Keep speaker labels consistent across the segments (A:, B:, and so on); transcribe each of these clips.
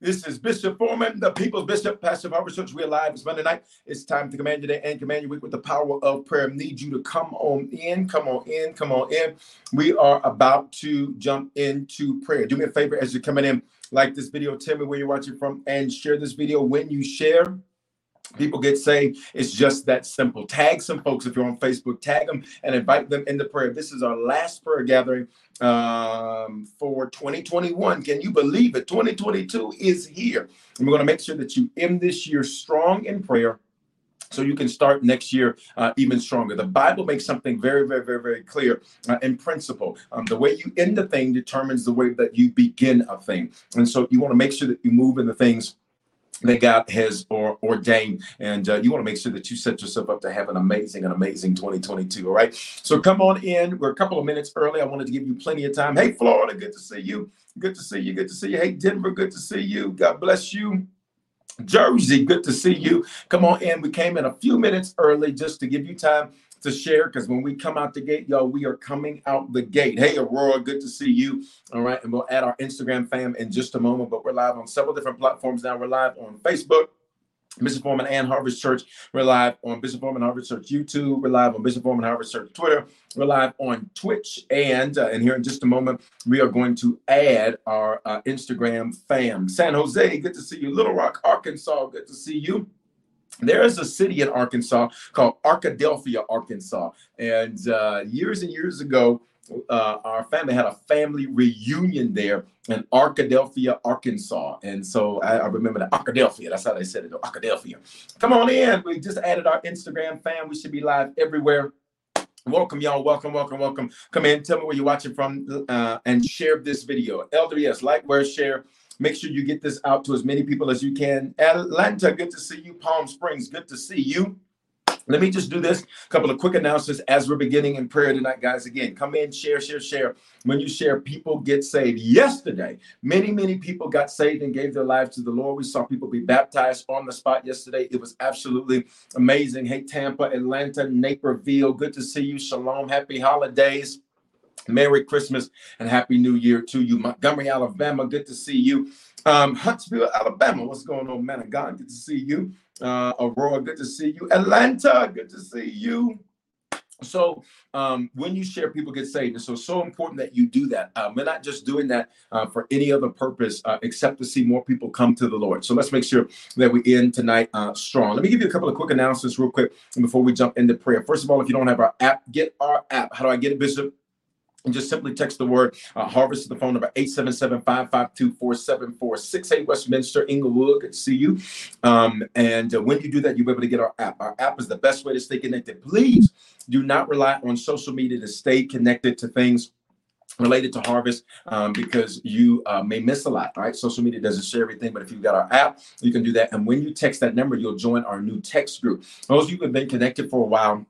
A: This is Bishop Foreman, the People's Bishop, Pastor of Harvest Church. We're live. It's Monday night. It's time to command your day and command your week with the power of prayer. Need you to come on in, come on in, come on in. We are about to jump into prayer. Do me a favor as you're coming in, like this video, tell me where you're watching from, and share this video. When you share, people get saved. It's just that simple. Tag some folks if you're on Facebook, tag them and invite them into prayer. This is our last prayer gathering um, for 2021. Can you believe it? 2022 is here. And we're going to make sure that you end this year strong in prayer so you can start next year uh, even stronger. The Bible makes something very, very, very, very clear uh, in principle. Um, the way you end a thing determines the way that you begin a thing. And so you want to make sure that you move in the things that God has or ordained. And uh, you want to make sure that you set yourself up to have an amazing, an amazing 2022. All right. So come on in. We're a couple of minutes early. I wanted to give you plenty of time. Hey, Florida, good to see you. Good to see you. Good to see you. Hey, Denver, good to see you. God bless you. Jersey, good to see you. Come on in. We came in a few minutes early just to give you time to share because when we come out the gate, y'all, we are coming out the gate. Hey, Aurora, good to see you. All right. And we'll add our Instagram fam in just a moment, but we're live on several different platforms now. We're live on Facebook. Bishop Foreman and Harvest Church. We're live on Bishop Foreman Harvest Church YouTube. We're live on Bishop Foreman Harvest Church Twitter. We're live on Twitch. And uh, and here in just a moment, we are going to add our uh, Instagram fam. San Jose, good to see you. Little Rock, Arkansas, good to see you. There is a city in Arkansas called Arkadelphia, Arkansas. And uh, years and years ago, uh, our family had a family reunion there in Arkadelphia, Arkansas. And so I, I remember the Arkadelphia. That's how they said it, Arkadelphia. Come on in. We just added our Instagram fam. We should be live everywhere. Welcome, y'all. Welcome, welcome, welcome. Come in. Tell me where you're watching from uh, and share this video. LWS, like, where, share. Make sure you get this out to as many people as you can. Atlanta, good to see you. Palm Springs, good to see you. Let me just do this. A couple of quick announcements as we're beginning in prayer tonight, guys. Again, come in, share, share, share. When you share, people get saved. Yesterday, many, many people got saved and gave their lives to the Lord. We saw people be baptized on the spot yesterday. It was absolutely amazing. Hey, Tampa, Atlanta, Naperville, good to see you. Shalom, happy holidays. Merry Christmas and Happy New Year to you. Montgomery, Alabama, good to see you. Um, Huntsville, Alabama, what's going on, man of God? Good to see you. Uh, Aurora, good to see you. Atlanta, good to see you. So um, when you share, people get saved. And so it's so important that you do that. Um, we're not just doing that uh, for any other purpose uh, except to see more people come to the Lord. So let's make sure that we end tonight uh, strong. Let me give you a couple of quick announcements real quick before we jump into prayer. First of all, if you don't have our app, get our app. How do I get it, Bishop? And just simply text the word uh, harvest to the phone number 877-552-4746 hey westminster inglewood good to see you. Um, and uh, when you do that you'll be able to get our app. Our app is the best way to stay connected. Please do not rely on social media to stay connected to things related to harvest um, because you uh, may miss a lot right? Social media doesn't share everything but if you've got our app you can do that. And when you text that number you'll join our new text group. Those of you who have been connected for a while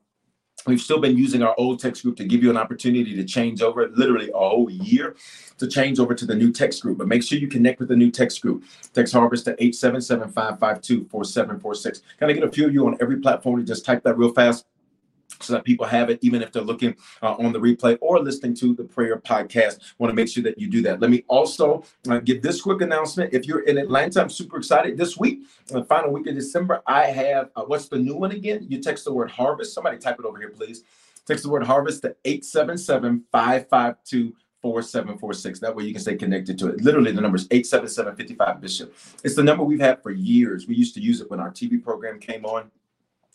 A: We've still been using our old text group to give you an opportunity to change over literally a whole year to change over to the new text group. But make sure you connect with the new text group. Text Harvest to 877 552 4746. Can I get a few of you on every platform to just type that real fast? So that people have it, even if they're looking uh, on the replay or listening to the prayer podcast. Want to make sure that you do that. Let me also uh, give this quick announcement. If you're in Atlanta, I'm super excited. This week, the final week of December, I have uh, what's the new one again? You text the word harvest. Somebody type it over here, please. Text the word harvest to 877 552 4746. That way you can stay connected to it. Literally, the number is 877 Bishop. It's the number we've had for years. We used to use it when our TV program came on.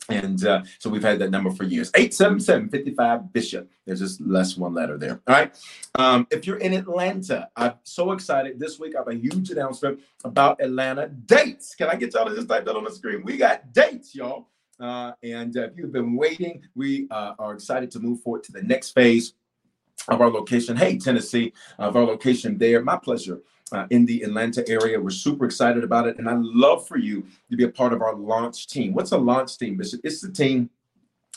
A: And uh, so we've had that number for years 877 55 Bishop. There's just less one letter there. All right. Um, if you're in Atlanta, I'm so excited. This week I have a huge announcement about Atlanta dates. Can I get y'all to just type that on the screen? We got dates, y'all. Uh, and uh, if you've been waiting, we uh, are excited to move forward to the next phase of our location. Hey, Tennessee, of our location there. My pleasure. Uh, in the Atlanta area. We're super excited about it. And I love for you to be a part of our launch team. What's a launch team, Bishop? It's the team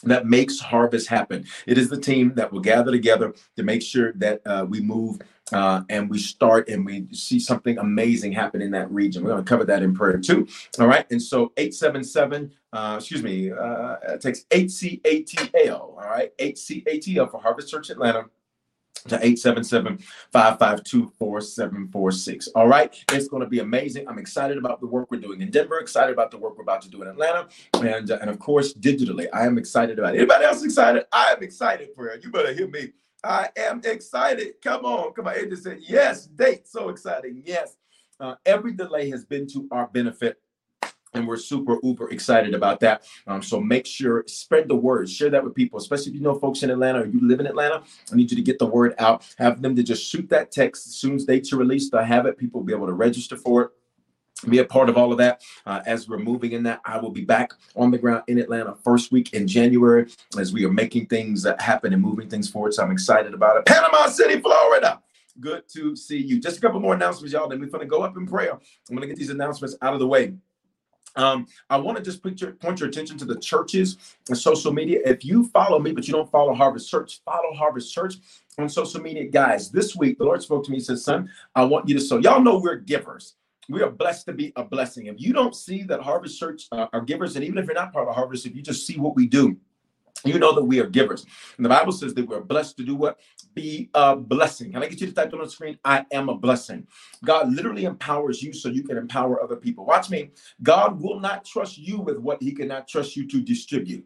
A: that makes harvest happen. It is the team that will gather together to make sure that uh, we move uh, and we start and we see something amazing happen in that region. We're going to cover that in prayer too. All right. And so 877, uh, excuse me, uh, it takes HCATL. All right. HCATL for Harvest Church Atlanta to 877-552-4746. All right. It's going to be amazing. I'm excited about the work we're doing in Denver, excited about the work we're about to do in Atlanta, and uh, and of course, digitally. I am excited about it. Anybody else excited? I am excited for. You better hear me. I am excited. Come on. Come on. It just said, yes, date. So exciting. Yes. Uh, every delay has been to our benefit and we're super uber excited about that. Um, so make sure spread the word, share that with people, especially if you know folks in Atlanta or you live in Atlanta. I need you to get the word out. Have them to just shoot that text as soon as dates are released. I have it. People will be able to register for it be a part of all of that uh, as we're moving in that i will be back on the ground in atlanta first week in january as we are making things happen and moving things forward so i'm excited about it panama city florida good to see you just a couple more announcements y'all then we're going to go up in prayer i'm going to get these announcements out of the way um, I want to just your, point your attention to the churches and social media. If you follow me, but you don't follow Harvest Church, follow Harvest Church on social media. Guys, this week, the Lord spoke to me and said, Son, I want you to sow. Y'all know we're givers. We are blessed to be a blessing. If you don't see that Harvest Church uh, are givers, and even if you're not part of Harvest, if you just see what we do, you know that we are givers. And the Bible says that we're blessed to do what? Be a blessing. Can I get you to type on the screen? I am a blessing. God literally empowers you so you can empower other people. Watch me. God will not trust you with what he cannot trust you to distribute.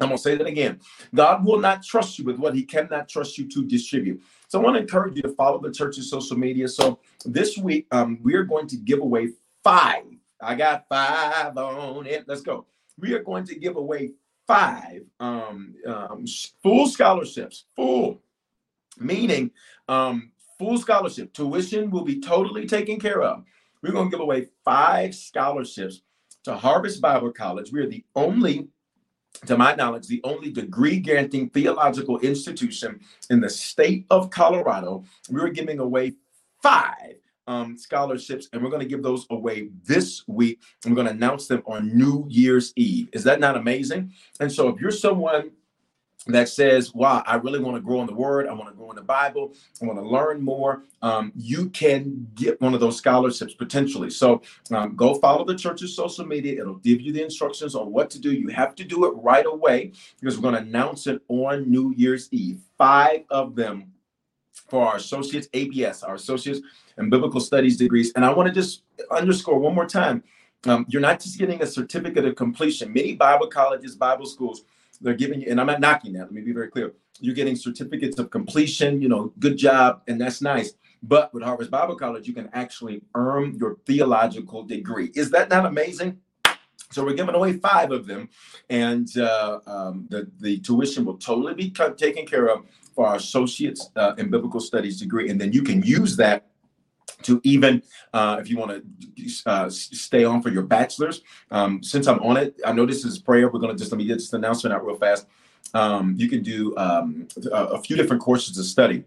A: I'm going to say that again. God will not trust you with what he cannot trust you to distribute. So I want to encourage you to follow the church's social media. So this week, um, we are going to give away five. I got five on it. Let's go. We are going to give away five um, um, full scholarships, full, meaning um, full scholarship. Tuition will be totally taken care of. We're going to give away five scholarships to Harvest Bible College. We are the only, to my knowledge, the only degree granting theological institution in the state of Colorado. We're giving away five um, scholarships, and we're going to give those away this week. We're going to announce them on New Year's Eve. Is that not amazing? And so, if you're someone that says, Wow, I really want to grow in the Word, I want to grow in the Bible, I want to learn more, um, you can get one of those scholarships potentially. So, um, go follow the church's social media. It'll give you the instructions on what to do. You have to do it right away because we're going to announce it on New Year's Eve. Five of them for our associates ABS, our associates and biblical studies degrees. And I want to just underscore one more time um, you're not just getting a certificate of completion. Many Bible colleges, Bible schools, they're giving you, and I'm not knocking that, let me be very clear. You're getting certificates of completion, you know, good job, and that's nice. But with Harvest Bible College, you can actually earn your theological degree. Is that not amazing? So we're giving away five of them, and uh, um, the the tuition will totally be taken care of for our associates uh, in biblical studies degree, and then you can use that to even uh, if you want to uh, stay on for your bachelor's. Um, since I'm on it, I know this is prayer. We're going to just let me get this announcement out real fast. Um, you can do um, a, few different courses of study.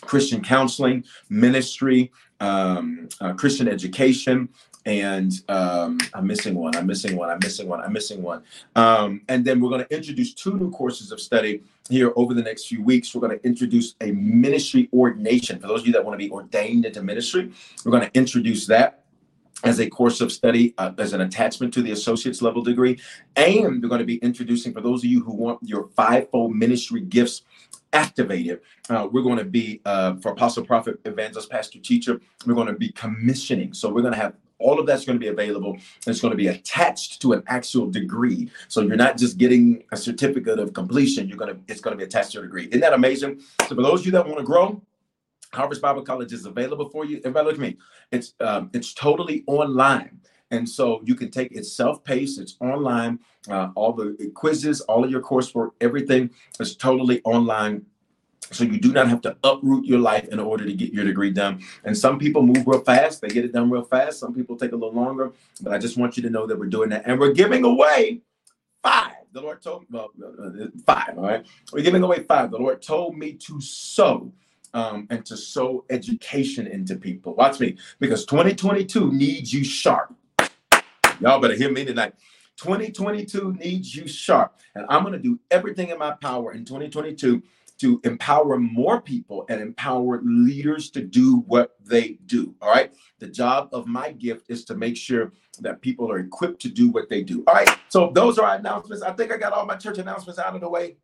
A: Christian counseling, ministry, um, uh, Christian education, and um, I'm missing one. I'm missing one. I'm missing one. I'm missing one. Um, and then we're going to introduce two new courses of study here over the next few weeks. We're going to introduce a ministry ordination for those of you that want to be ordained into ministry. We're going to introduce that as a course of study uh, as an attachment to the associate's level degree and we're going to be introducing for those of you who want your fivefold ministry gifts activated. Uh, we're going to be uh, for apostle, prophet, evangelist, pastor, teacher. We're going to be commissioning. So we're going to have all of that's going to be available. It's going to be attached to an actual degree. So you're not just getting a certificate of completion. You're going to it's going to be attached to a degree. Isn't that amazing? So for those of you that want to grow, Harvest Bible College is available for you. Everybody, look at me. It's um, it's totally online, and so you can take it's self-paced. It's online. Uh, all the quizzes, all of your coursework, everything is totally online. So you do not have to uproot your life in order to get your degree done. And some people move real fast; they get it done real fast. Some people take a little longer. But I just want you to know that we're doing that, and we're giving away five. The Lord told well, uh, uh, five. All right, we're giving away five. The Lord told me to sow um, and to sow education into people. Watch me, because 2022 needs you sharp. Y'all better hear me tonight. 2022 needs you sharp. And I'm going to do everything in my power in 2022 to empower more people and empower leaders to do what they do. All right. The job of my gift is to make sure that people are equipped to do what they do. All right. So those are our announcements. I think I got all my church announcements out of the way.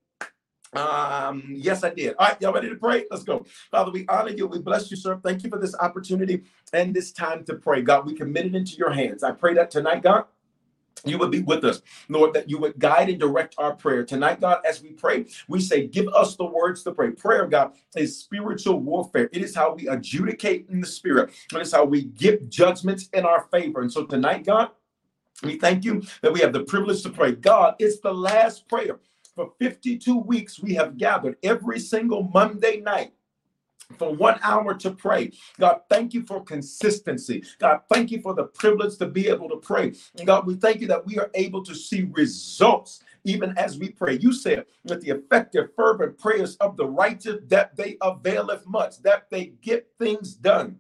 A: Um, yes, I did. All right, y'all ready to pray? Let's go. Father, we honor you. We bless you, sir. Thank you for this opportunity and this time to pray. God, we commit it into your hands. I pray that tonight, God, you would be with us, Lord, that you would guide and direct our prayer. Tonight, God, as we pray, we say, give us the words to pray. Prayer, God, is spiritual warfare. It is how we adjudicate in the spirit, it is how we give judgments in our favor. And so tonight, God, we thank you that we have the privilege to pray. God, it's the last prayer for 52 weeks, we have gathered every single Monday night for one hour to pray. God, thank you for consistency. God, thank you for the privilege to be able to pray. And God, we thank you that we are able to see results even as we pray. You said that the effective, fervent prayers of the righteous that they availeth much, that they get things done.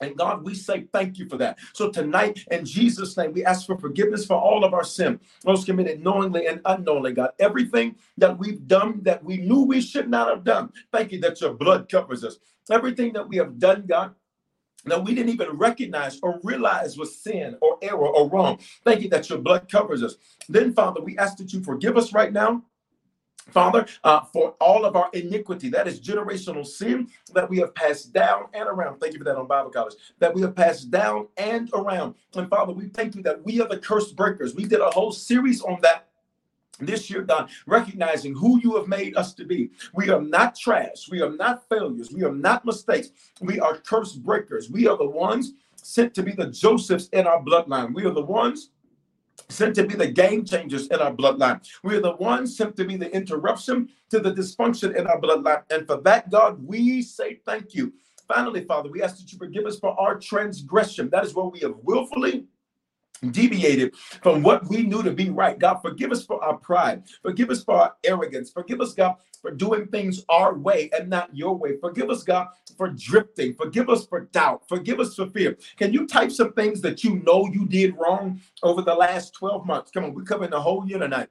A: And God, we say thank you for that. So tonight, in Jesus' name, we ask for forgiveness for all of our sin, those committed knowingly and unknowingly, God. Everything that we've done that we knew we should not have done. Thank you that your blood covers us. Everything that we have done, God, that we didn't even recognize or realize was sin or error or wrong. Thank you that your blood covers us. Then, Father, we ask that you forgive us right now Father, uh, for all of our iniquity, that is generational sin that we have passed down and around. Thank you for that on Bible College. That we have passed down and around. And Father, we thank you that we are the curse breakers. We did a whole series on that this year, God, recognizing who you have made us to be. We are not trash. We are not failures. We are not mistakes. We are curse breakers. We are the ones sent to be the Josephs in our bloodline. We are the ones sent to be the game changers in our bloodline. We are the ones sent to be the interruption to the dysfunction in our bloodline. And for that, God, we say thank you. Finally, Father, we ask that you forgive us for our transgression. That is where we have willfully deviated from what we knew to be right. God, forgive us for our pride. Forgive us for our arrogance. Forgive us, God, for doing things our way and not your way. Forgive us, God, for drifting. Forgive us for doubt. Forgive us for fear. Can you type some things that you know you did wrong over the last 12 months? Come on, we're covering the whole year tonight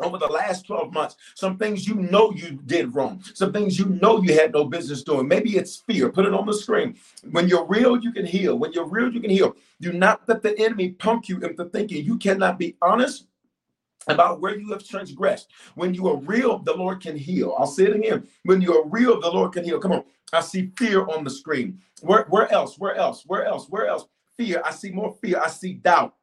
A: over the last 12 months, some things you know you did wrong, some things you know you had no business doing. Maybe it's fear. Put it on the screen. When you're real, you can heal. When you're real, you can heal. Do not let the enemy punk you into thinking you cannot be honest about where you have transgressed. When you are real, the Lord can heal. I'll say it again. When you are real, the Lord can heal. Come on. I see fear on the screen. Where, where else? Where else? Where else? Where else? Fear. I see more fear. I see doubt.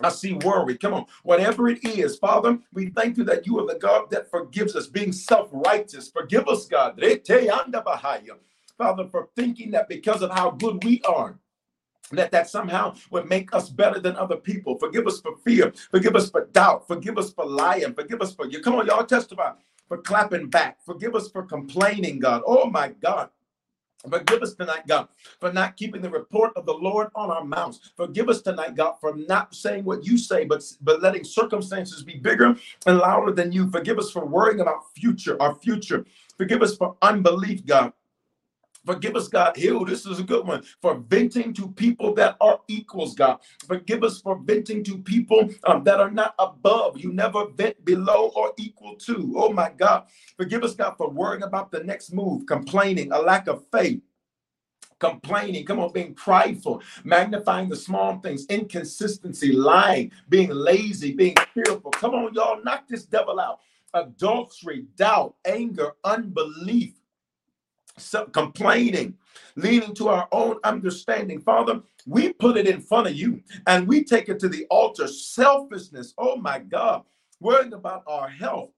A: I see worry. Come on. Whatever it is, Father, we thank you that you are the God that forgives us, being self righteous. Forgive us, God. Father, for thinking that because of how good we are, that that somehow would make us better than other people. Forgive us for fear. Forgive us for doubt. Forgive us for lying. Forgive us for you. Come on, y'all testify for clapping back. Forgive us for complaining, God. Oh my God. Forgive us tonight, God, for not keeping the report of the Lord on our mouths. Forgive us tonight, God, for not saying what you say, but, but letting circumstances be bigger and louder than you. Forgive us for worrying about future, our future. Forgive us for unbelief, God. Forgive us, God. Heal. This is a good one. For venting to people that are equals, God. Forgive us for venting to people um, that are not above. You never vent below or equal to. Oh, my God. Forgive us, God, for worrying about the next move, complaining, a lack of faith complaining, come on, being prideful, magnifying the small things, inconsistency, lying, being lazy, being fearful. Come on, y'all, knock this devil out. Adultery, doubt, anger, unbelief, complaining, leaning to our own understanding. Father, we put it in front of you and we take it to the altar. Selfishness, oh my God, worrying about our health,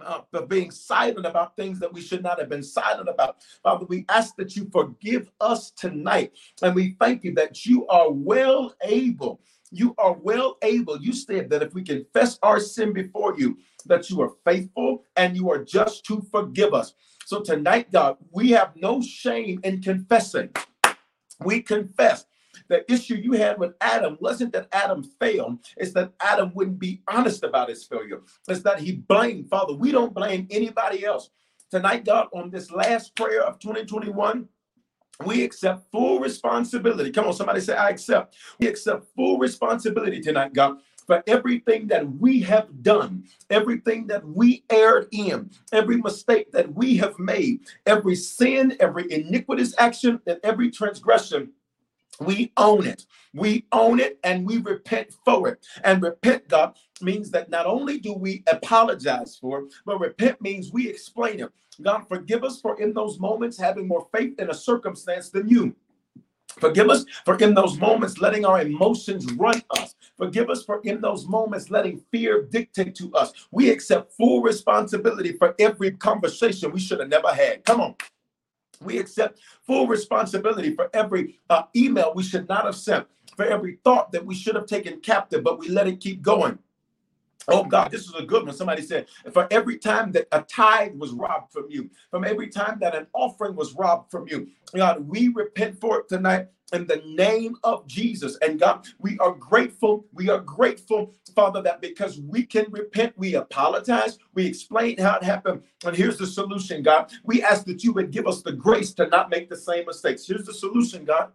A: uh, for being silent about things that we should not have been silent about. Father, we ask that you forgive us tonight. And we thank you that you are well able. You are well able. You said that if we confess our sin before you, that you are faithful and you are just to forgive us. So tonight, God, we have no shame in confessing. We confess the issue you had with Adam wasn't that Adam failed, it's that Adam wouldn't be honest about his failure. It's that he blamed. Father, we don't blame anybody else. Tonight, God, on this last prayer of 2021, we accept full responsibility. Come on, somebody say, I accept. We accept full responsibility tonight, God, for everything that we have done, everything that we erred in, every mistake that we have made, every sin, every iniquitous action, and every transgression we own it. We own it and we repent for it. And repent, God, means that not only do we apologize for it, but repent means we explain it. God, forgive us for in those moments having more faith in a circumstance than you. Forgive us for in those moments letting our emotions run us. Forgive us for in those moments letting fear dictate to us. We accept full responsibility for every conversation we should have never had. Come on. We accept full responsibility for every uh, email we should not have sent, for every thought that we should have taken captive, but we let it keep going. Oh God, this is a good one. Somebody said, for every time that a tithe was robbed from you, from every time that an offering was robbed from you, God, we repent for it tonight in the name of Jesus. And God, we are grateful. We are grateful, Father, that because we can repent, we apologize, we explain how it happened. And here's the solution, God. We ask that you would give us the grace to not make the same mistakes. Here's the solution, God.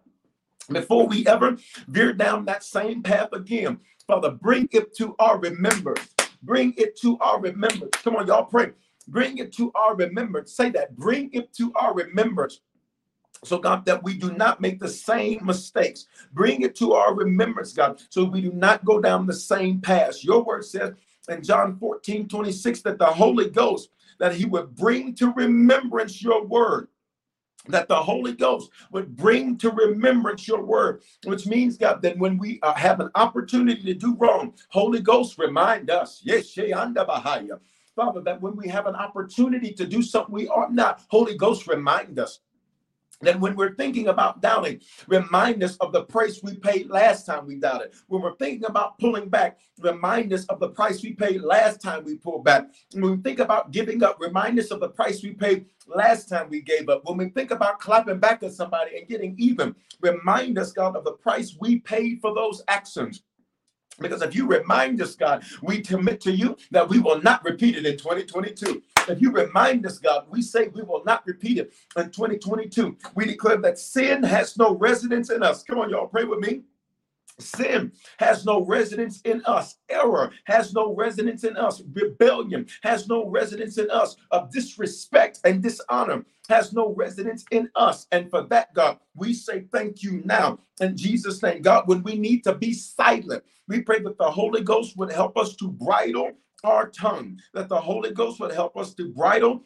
A: Before we ever veer down that same path again, Father, bring it to our remembrance. Bring it to our remembrance. Come on, y'all pray. Bring it to our remembrance. Say that. Bring it to our remembrance. So, God, that we do not make the same mistakes. Bring it to our remembrance, God, so we do not go down the same path. Your word says in John 14, 26, that the Holy Ghost, that he would bring to remembrance your word that the Holy Ghost would bring to remembrance your word, which means, God, that when we uh, have an opportunity to do wrong, Holy Ghost remind us, yes. Father, that when we have an opportunity to do something we ought not, Holy Ghost remind us that when we're thinking about doubting, remind us of the price we paid last time we doubted. When we're thinking about pulling back, remind us of the price we paid last time we pulled back. When we think about giving up, remind us of the price we paid last time we gave up. When we think about clapping back at somebody and getting even, remind us, God, of the price we paid for those actions. Because if you remind us, God, we commit to you that we will not repeat it in 2022. If you remind us, God, we say we will not repeat it in 2022. We declare that sin has no residence in us. Come on, y'all, pray with me. Sin has no residence in us. Error has no residence in us. Rebellion has no residence in us. Of disrespect and dishonor has no residence in us. And for that, God, we say thank you now in Jesus' name. God, when we need to be silent, we pray that the Holy Ghost would help us to bridle our tongue, that the Holy Ghost would help us to bridle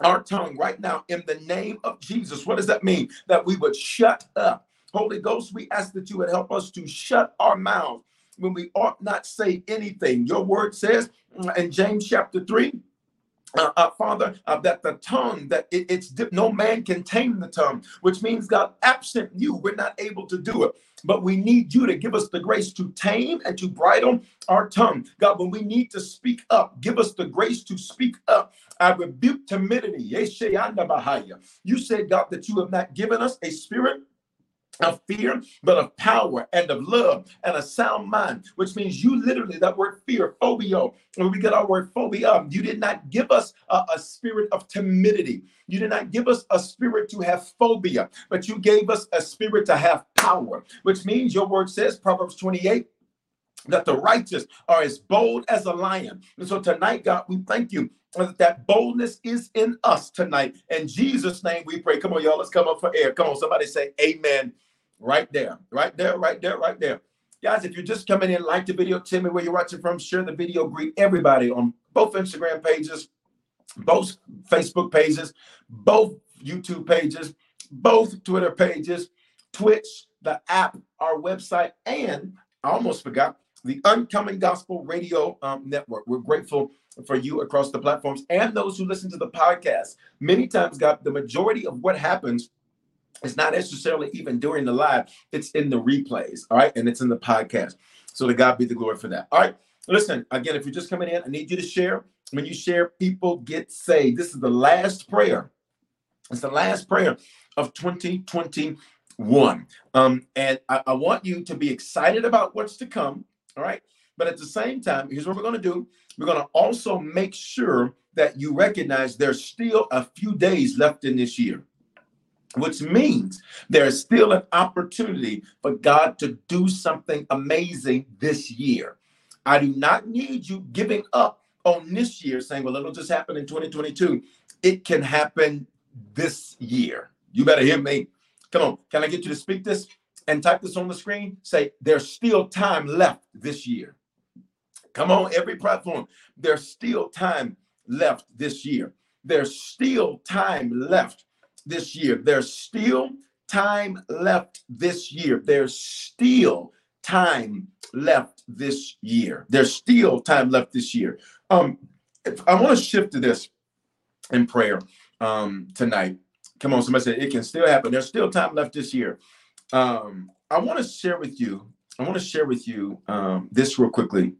A: our tongue right now in the name of Jesus. What does that mean? That we would shut up Holy Ghost, we ask that you would help us to shut our mouth when we ought not say anything. Your word says in James chapter 3, uh, uh, Father, uh, that the tongue, that it, it's no man can tame the tongue, which means, God, absent you, we're not able to do it. But we need you to give us the grace to tame and to bridle our tongue. God, when we need to speak up, give us the grace to speak up. I rebuke timidity. You said, God, that you have not given us a spirit of fear, but of power and of love and a sound mind, which means you literally, that word fear, phobia, when we get our word phobia, you did not give us a, a, spirit of timidity. You did not give us a spirit to have phobia, but you gave us a spirit to have power, which means your word says, Proverbs 28, that the righteous are as bold as a lion. And so tonight, God, we thank you that boldness is in us tonight. In Jesus' name we pray. Come on, y'all, let's come up for air. Come on, somebody say amen right there, right there, right there, right there. Guys, if you're just coming in, like the video, tell me where you're watching from, share the video, greet everybody on both Instagram pages, both Facebook pages, both YouTube pages, both Twitter pages, Twitch, the app, our website, and I almost forgot the Uncommon Gospel Radio um, Network. We're grateful for you across the platforms and those who listen to the podcast. Many times, God, the majority of what happens is not necessarily even during the live, it's in the replays, all right? And it's in the podcast. So to God be the glory for that. All right. Listen, again, if you're just coming in, I need you to share. When you share, people get saved. This is the last prayer. It's the last prayer of 2021. Um, and I, I want you to be excited about what's to come. All right. But at the same time, here's what we're going to do. We're going to also make sure that you recognize there's still a few days left in this year, which means there is still an opportunity for God to do something amazing this year. I do not need you giving up on this year saying, well, it'll just happen in 2022. It can happen this year. You better hear me. Come on. Can I get you to speak this and type this on the screen? Say, there's still time left this year. Come on, every platform. There's still time left this year. There's still time left this year. There's still time left this year. There's still time left this year. There's still time left this year. Um, I want to shift to this in prayer um, tonight. Come on, somebody said it can still happen. There's still time left this year. Um, I want to share with you. I want to share with you um, this real quickly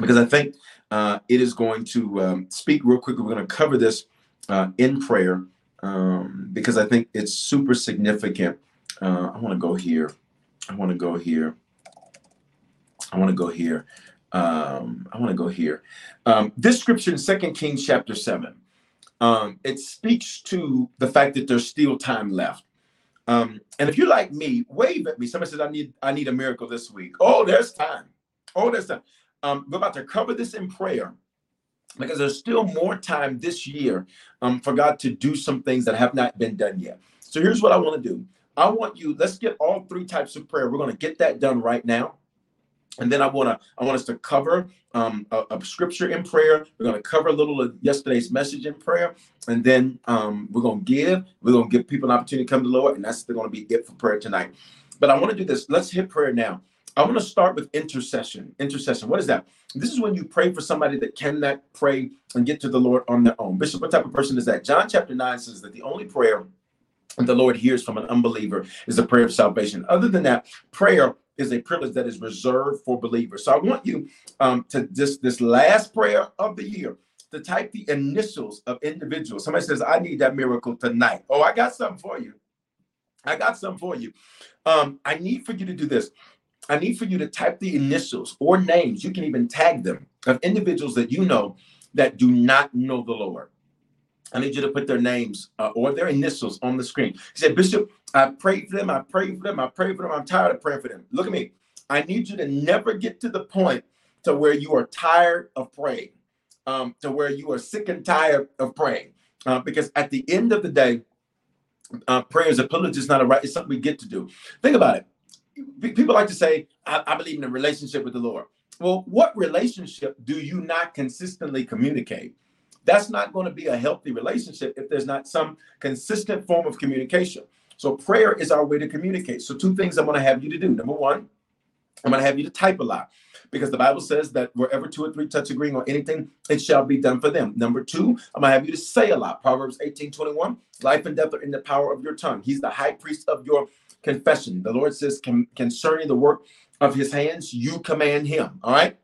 A: because I think uh, it is going to um, speak real quickly. We're going to cover this uh, in prayer um, because I think it's super significant. Uh, I want to go here. I want to go here. I want to go here. Um, I want to go here. Um, this scripture in Second Kings chapter seven. Um, it speaks to the fact that there's still time left. Um, and if you're like me, wave at me. Somebody says, "I need, I need a miracle this week." Oh, there's time. Oh, there's time. Um, we're about to cover this in prayer because there's still more time this year um, for God to do some things that have not been done yet. So here's what I want to do. I want you. Let's get all three types of prayer. We're going to get that done right now and then I want to I want us to cover um, a, a, scripture in prayer. We're going to cover a little of yesterday's message in prayer, and then um, we're going to give. We're going to give people an opportunity to come to the Lord, and that's going to be it for prayer tonight. But I want to do this. Let's hit prayer now. I want to start with intercession. Intercession. What is that? This is when you pray for somebody that cannot pray and get to the Lord on their own. Bishop, what type of person is that? John chapter 9 says that the only prayer the Lord hears from an unbeliever is a prayer of salvation. Other than that, prayer is a privilege that is reserved for believers. So I want you um, to this this last prayer of the year to type the initials of individuals. Somebody says, "I need that miracle tonight." Oh, I got something for you. I got something for you. Um, I need for you to do this. I need for you to type the initials or names. You can even tag them of individuals that you know that do not know the Lord. I need you to put their names uh, or their initials on the screen. He said, Bishop, I prayed for them. I prayed for them. I prayed for them. I'm tired of praying for them. Look at me. I need you to never get to the point to where you are tired of praying, um, to where you are sick and tired of praying. Uh, because at the end of the day, uh, prayer is a privilege. It's not a right. It's something we get to do. Think about it. People like to say, I, I believe in a relationship with the Lord. Well, what relationship do you not consistently communicate? That's not going to be a healthy relationship if there's not some consistent form of communication. So prayer is our way to communicate. So two things I'm going to have you to do. Number one, I'm going to have you to type a lot because the Bible says that wherever two or three touch agreeing on anything, it shall be done for them. Number two, I'm going to have you to say a lot. Proverbs 18 21, life and death are in the power of your tongue. He's the high priest of your confession. The Lord says, concerning the work of his hands, you command him. All right.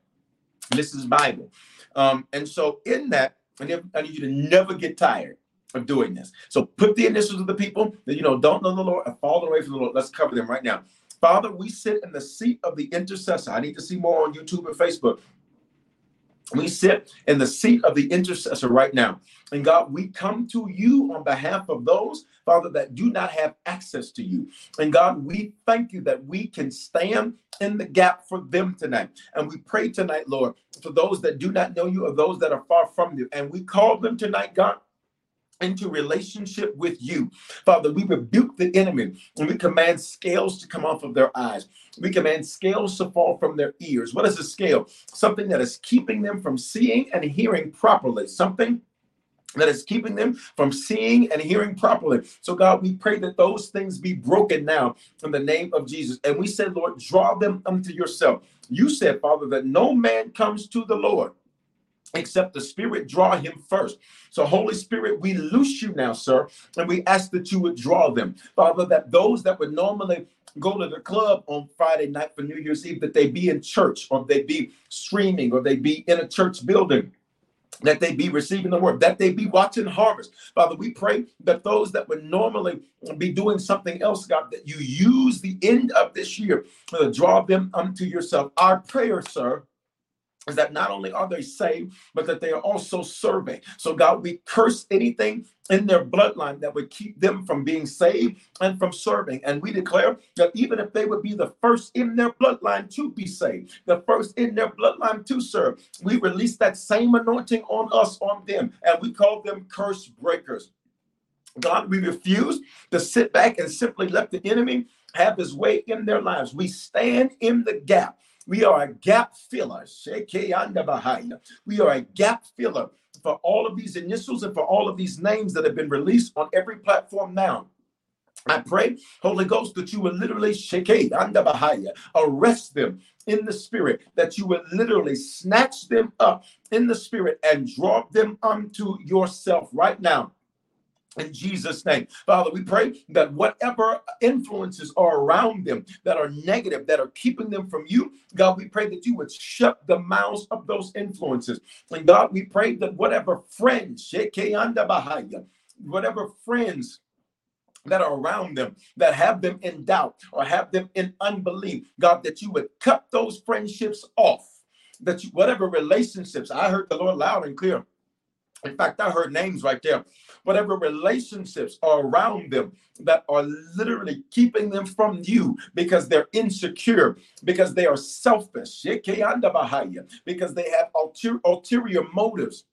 A: This is Bible. Um, and so in that, I need, I need you to never get tired of doing this. So put the initials of the people that you know don't know the Lord and fallen away from the Lord. Let's cover them right now. Father, we sit in the seat of the intercessor. I need to see more on YouTube and Facebook. We sit in the seat of the intercessor right now. And God, we come to you on behalf of those, Father, that do not have access to you. And God, we thank you that we can stand in the gap for them tonight. And we pray tonight, Lord, for those that do not know you or those that are far from you. And we call them tonight, God, into relationship with you. Father, we rebuke the enemy and we command scales to come off of their eyes. We command scales to fall from their ears. What is a scale? Something that is keeping them from seeing and hearing properly. Something that is keeping them from seeing and hearing properly. So, God, we pray that those things be broken now in the name of Jesus. And we said, Lord, draw them unto yourself. You said, Father, that no man comes to the Lord except the Spirit draw him first. So, Holy Spirit, we loose you now, sir, and we ask that you would draw them. Father, that those that would normally go to the club on Friday night for New Year's Eve, that they be in church or they be streaming or they be in a church building that they be receiving the word, that they be watching harvest. Father, we pray that those that would normally be doing something else, God, that you use the end of this year to draw them unto yourself. Our prayer, sir, is that not only are they saved, but that they are also serving. So, God, we curse anything in their bloodline that would keep them from being saved and from serving. And we declare that even if they would be the first in their bloodline to be saved, the first in their bloodline to serve, we release that same anointing on us, on them, and we call them curse breakers. God, we refuse to sit back and simply let the enemy have his way in their lives. We stand in the gap we are a gap filler. We are a gap filler for all of these initials and for all of these names that have been released on every platform now. I pray, Holy Ghost, that you will literally shake arrest them in the spirit, that you would literally snatch them up in the spirit and draw them unto yourself right now in Jesus' name. Father, we pray that whatever influences are around them that are negative, that are keeping them from you, God, we pray that you would shut the mouths of those influences. And God, we pray that whatever friends, whatever friends that are around them that have them in doubt or have them in unbelief, God, that you would cut those friendships off. That you, whatever relationships, I heard the Lord loud and clear. In fact, I heard names right there whatever relationships are around them that are literally keeping them from you because they're insecure, because they are selfish, because they have ulterior, ulterior motives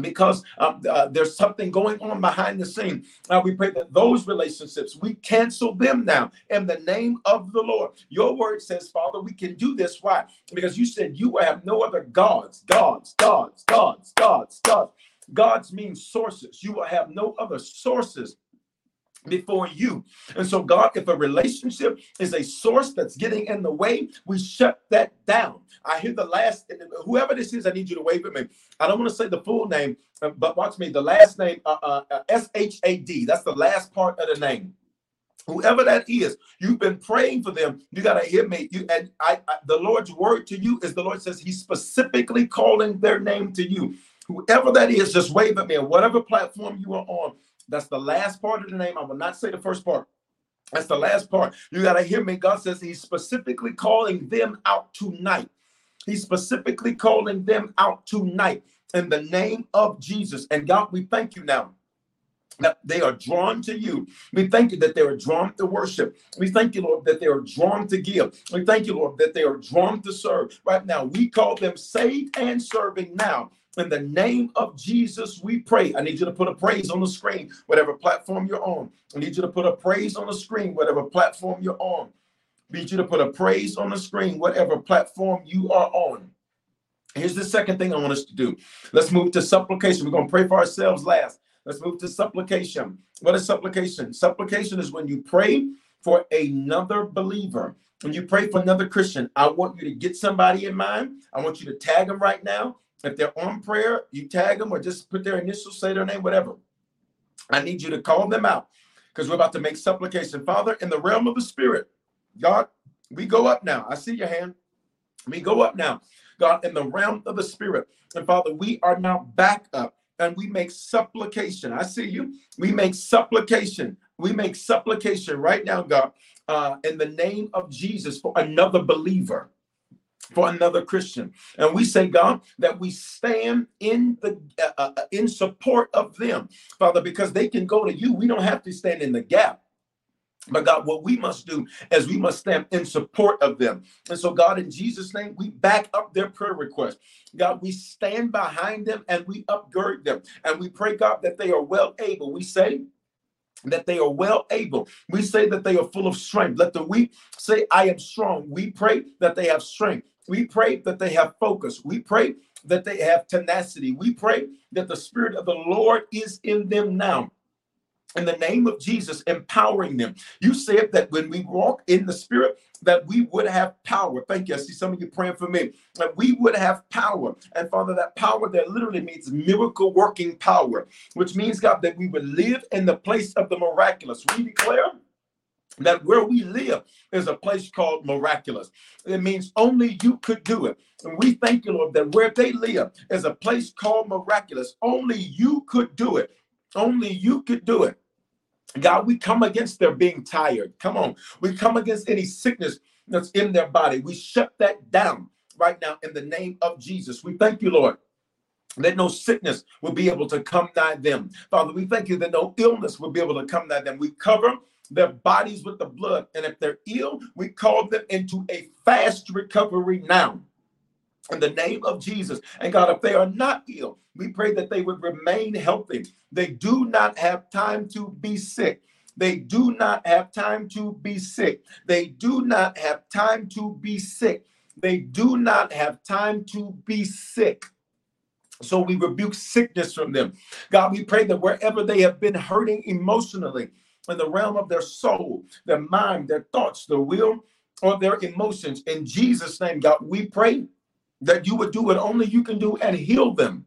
A: because um, uh, there's something going on behind the scene. Uh, we pray that those relationships, we cancel them now in the name of the Lord. Your word says, Father, we can do this. Why? Because you said you have no other gods, gods, gods, gods, gods, gods. God's means sources. You will have no other sources before you. And so, God, if a relationship is a source that's getting in the way, we shut that down. I hear the last, whoever this is, I need you to wave at me. I don't want to say the full name, uh, but watch me. The last name, uh, uh, uh S H A D, that's the last part of the name. Whoever that is, you've been praying for them. You got to hear me. You and I, I, the Lord's word to you is the Lord says He's specifically calling their name to you. Whoever that is, just wave at me on whatever platform you are on. That's the last part of the name. I will not say the first part. That's the last part. You got to hear me. God says He's specifically calling them out tonight. He's specifically calling them out tonight in the name of Jesus. And God, we thank you now that they are drawn to you. We thank you that they are drawn to worship. We thank you, Lord, that they are drawn to give. We thank you, Lord, that they are drawn to serve. Right now, we call them saved and serving now in the name of Jesus, we pray. I need you to put a praise on the screen, whatever platform you're on. I need you to put a praise on the screen, whatever platform you're on. I need you to put a praise on the screen, whatever platform you are on. Here's the second thing I want us to do. Let's move to supplication. We're going to pray for ourselves last. Let's move to supplication. What is supplication? Supplication is when you pray for another believer. When you pray for another Christian, I want you to get somebody in mind. I want you to tag them right now. If they're on prayer, you tag them or just put their initials, say their name, whatever. I need you to call them out because we're about to make supplication. Father, in the realm of the spirit, God, we go up now. I see your hand. We go up now. God, in the realm of the spirit. And Father, we are now back up and we make supplication. I see you. We make supplication. We make supplication right now, God, uh, in the name of Jesus for another believer for another Christian. And we say, God, that we stand in the uh, uh, uh, in support of them, Father, because they can go to you. We don't have to stand in the gap. But God, what we must do is we must stand in support of them. And so, God, in Jesus' name, we back up their prayer request. God, we stand behind them and we upgird them. And we pray, God, that they are well able. We say, that they are well able. We say that they are full of strength. Let the weak say, I am strong. We pray that they have strength. We pray that they have focus. We pray that they have tenacity. We pray that the Spirit of the Lord is in them now in the name of Jesus, empowering them. You said that when we walk in the Spirit, that we would have power. Thank you. I see some of you praying for me. That we would have power. And Father, that power that literally means miracle working power, which means, God, that we would live in the place of the miraculous. We declare that where we live is a place called miraculous. It means only you could do it. And we thank you, Lord, that where they live is a place called miraculous. Only you could do it. Only you could do it. God, we come against their being tired. Come on. We come against any sickness that's in their body. We shut that down right now in the name of Jesus. We thank you, Lord. That no sickness will be able to come nigh them. Father, we thank you that no illness will be able to come nigh them. We cover their bodies with the blood. And if they're ill, we call them into a fast recovery now in the name of Jesus. And God, if they are not ill, we pray that they would remain healthy. They do not have time to be sick. They do not have time to be sick. They do not have time to be sick. They do not have time to be sick. So we rebuke sickness from them. God, we pray that wherever they have been hurting emotionally, in the realm of their soul, their mind, their thoughts, their will, or their emotions, in Jesus' name, God, we pray that you would do what only you can do and heal them.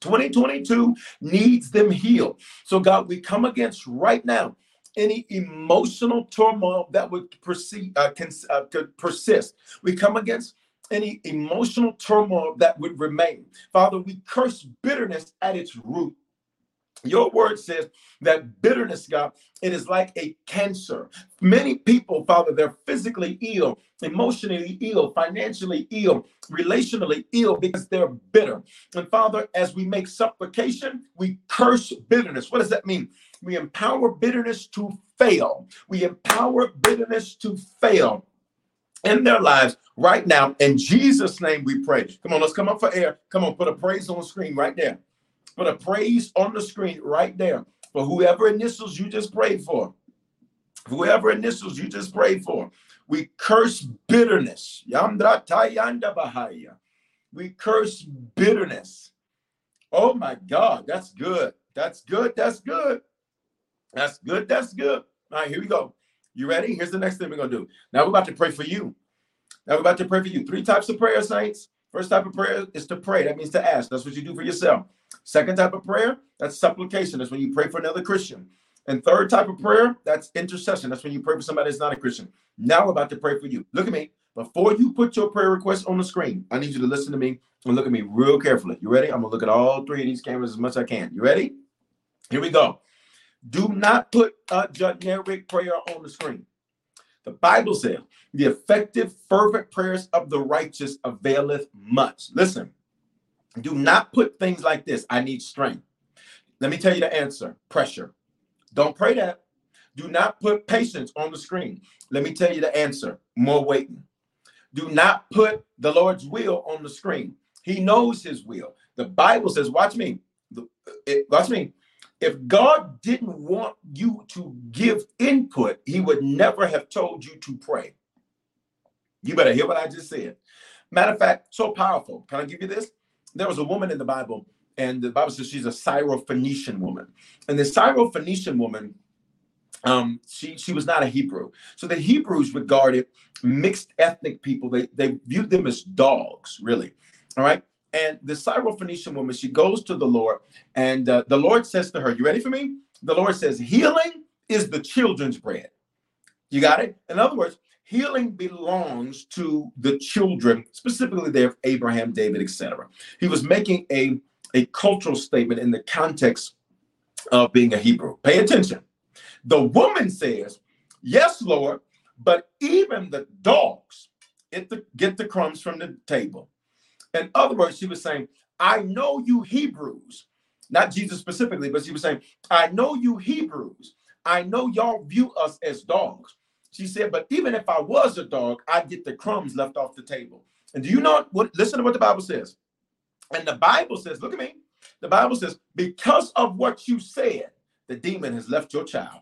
A: 2022 needs them healed. So, God, we come against right now any emotional turmoil that would proceed, uh, can, uh, could persist. We come against any emotional turmoil that would remain. Father, we curse bitterness at its root. Your word says that bitterness, God, it is like a cancer. Many people, Father, they're physically ill, emotionally ill, financially ill, relationally ill because they're bitter. And Father, as we make supplication, we curse bitterness. What does that mean? We empower bitterness to fail. We empower bitterness to fail in their lives right now. In Jesus' name we pray. Come on, let's come up for air. Come on, put a praise on the screen right there. Put a praise on the screen right there for whoever initials you just prayed for. Whoever initials you just prayed for. We curse bitterness. We curse bitterness. Oh my God, that's good. That's good. That's good. That's good. That's good. All right, here we go. You ready? Here's the next thing we're going to do. Now we're about to pray for you. Now we're about to pray for you. Three types of prayer, saints. First type of prayer is to pray. That means to ask. That's what you do for yourself. Second type of prayer, that's supplication. That's when you pray for another Christian. And third type of prayer, that's intercession. That's when you pray for somebody that's not a Christian. Now we're about to pray for you. Look at me. Before you put your prayer request on the screen, I need you to listen to me and look at me real carefully. You ready? I'm gonna look at all three of these cameras as much as I can. You ready? Here we go. Do not put a generic prayer on the screen. The Bible says the effective, fervent prayers of the righteous availeth much. Listen, do not put things like this I need strength. Let me tell you the answer pressure. Don't pray that. Do not put patience on the screen. Let me tell you the answer more waiting. Do not put the Lord's will on the screen. He knows his will. The Bible says, watch me. Eh, eh, watch me. If God didn't want you to give input, he would never have told you to pray. You better hear what I just said. Matter of fact, so powerful. Can I give you this? There was a woman in the Bible, and the Bible says she's a Syro-Phoenician woman. And the Syro-Phoenician woman, um, she she was not a Hebrew. So the Hebrews regarded mixed ethnic people, they, they viewed them as dogs, really. All right. And the Syro-Phoenician woman, she goes to the Lord, and uh, the Lord says to her, You ready for me? The Lord says, Healing is the children's bread. You got it? In other words, healing belongs to the children, specifically there Abraham, David, etc. He was making a, a cultural statement in the context of being a Hebrew. Pay attention. The woman says, Yes, Lord, but even the dogs get the, get the crumbs from the table. In other words, she was saying, I know you Hebrews, not Jesus specifically, but she was saying, I know you Hebrews. I know y'all view us as dogs. She said, but even if I was a dog, I'd get the crumbs left off the table. And do you know what? Listen to what the Bible says. And the Bible says, look at me. The Bible says, because of what you said, the demon has left your child.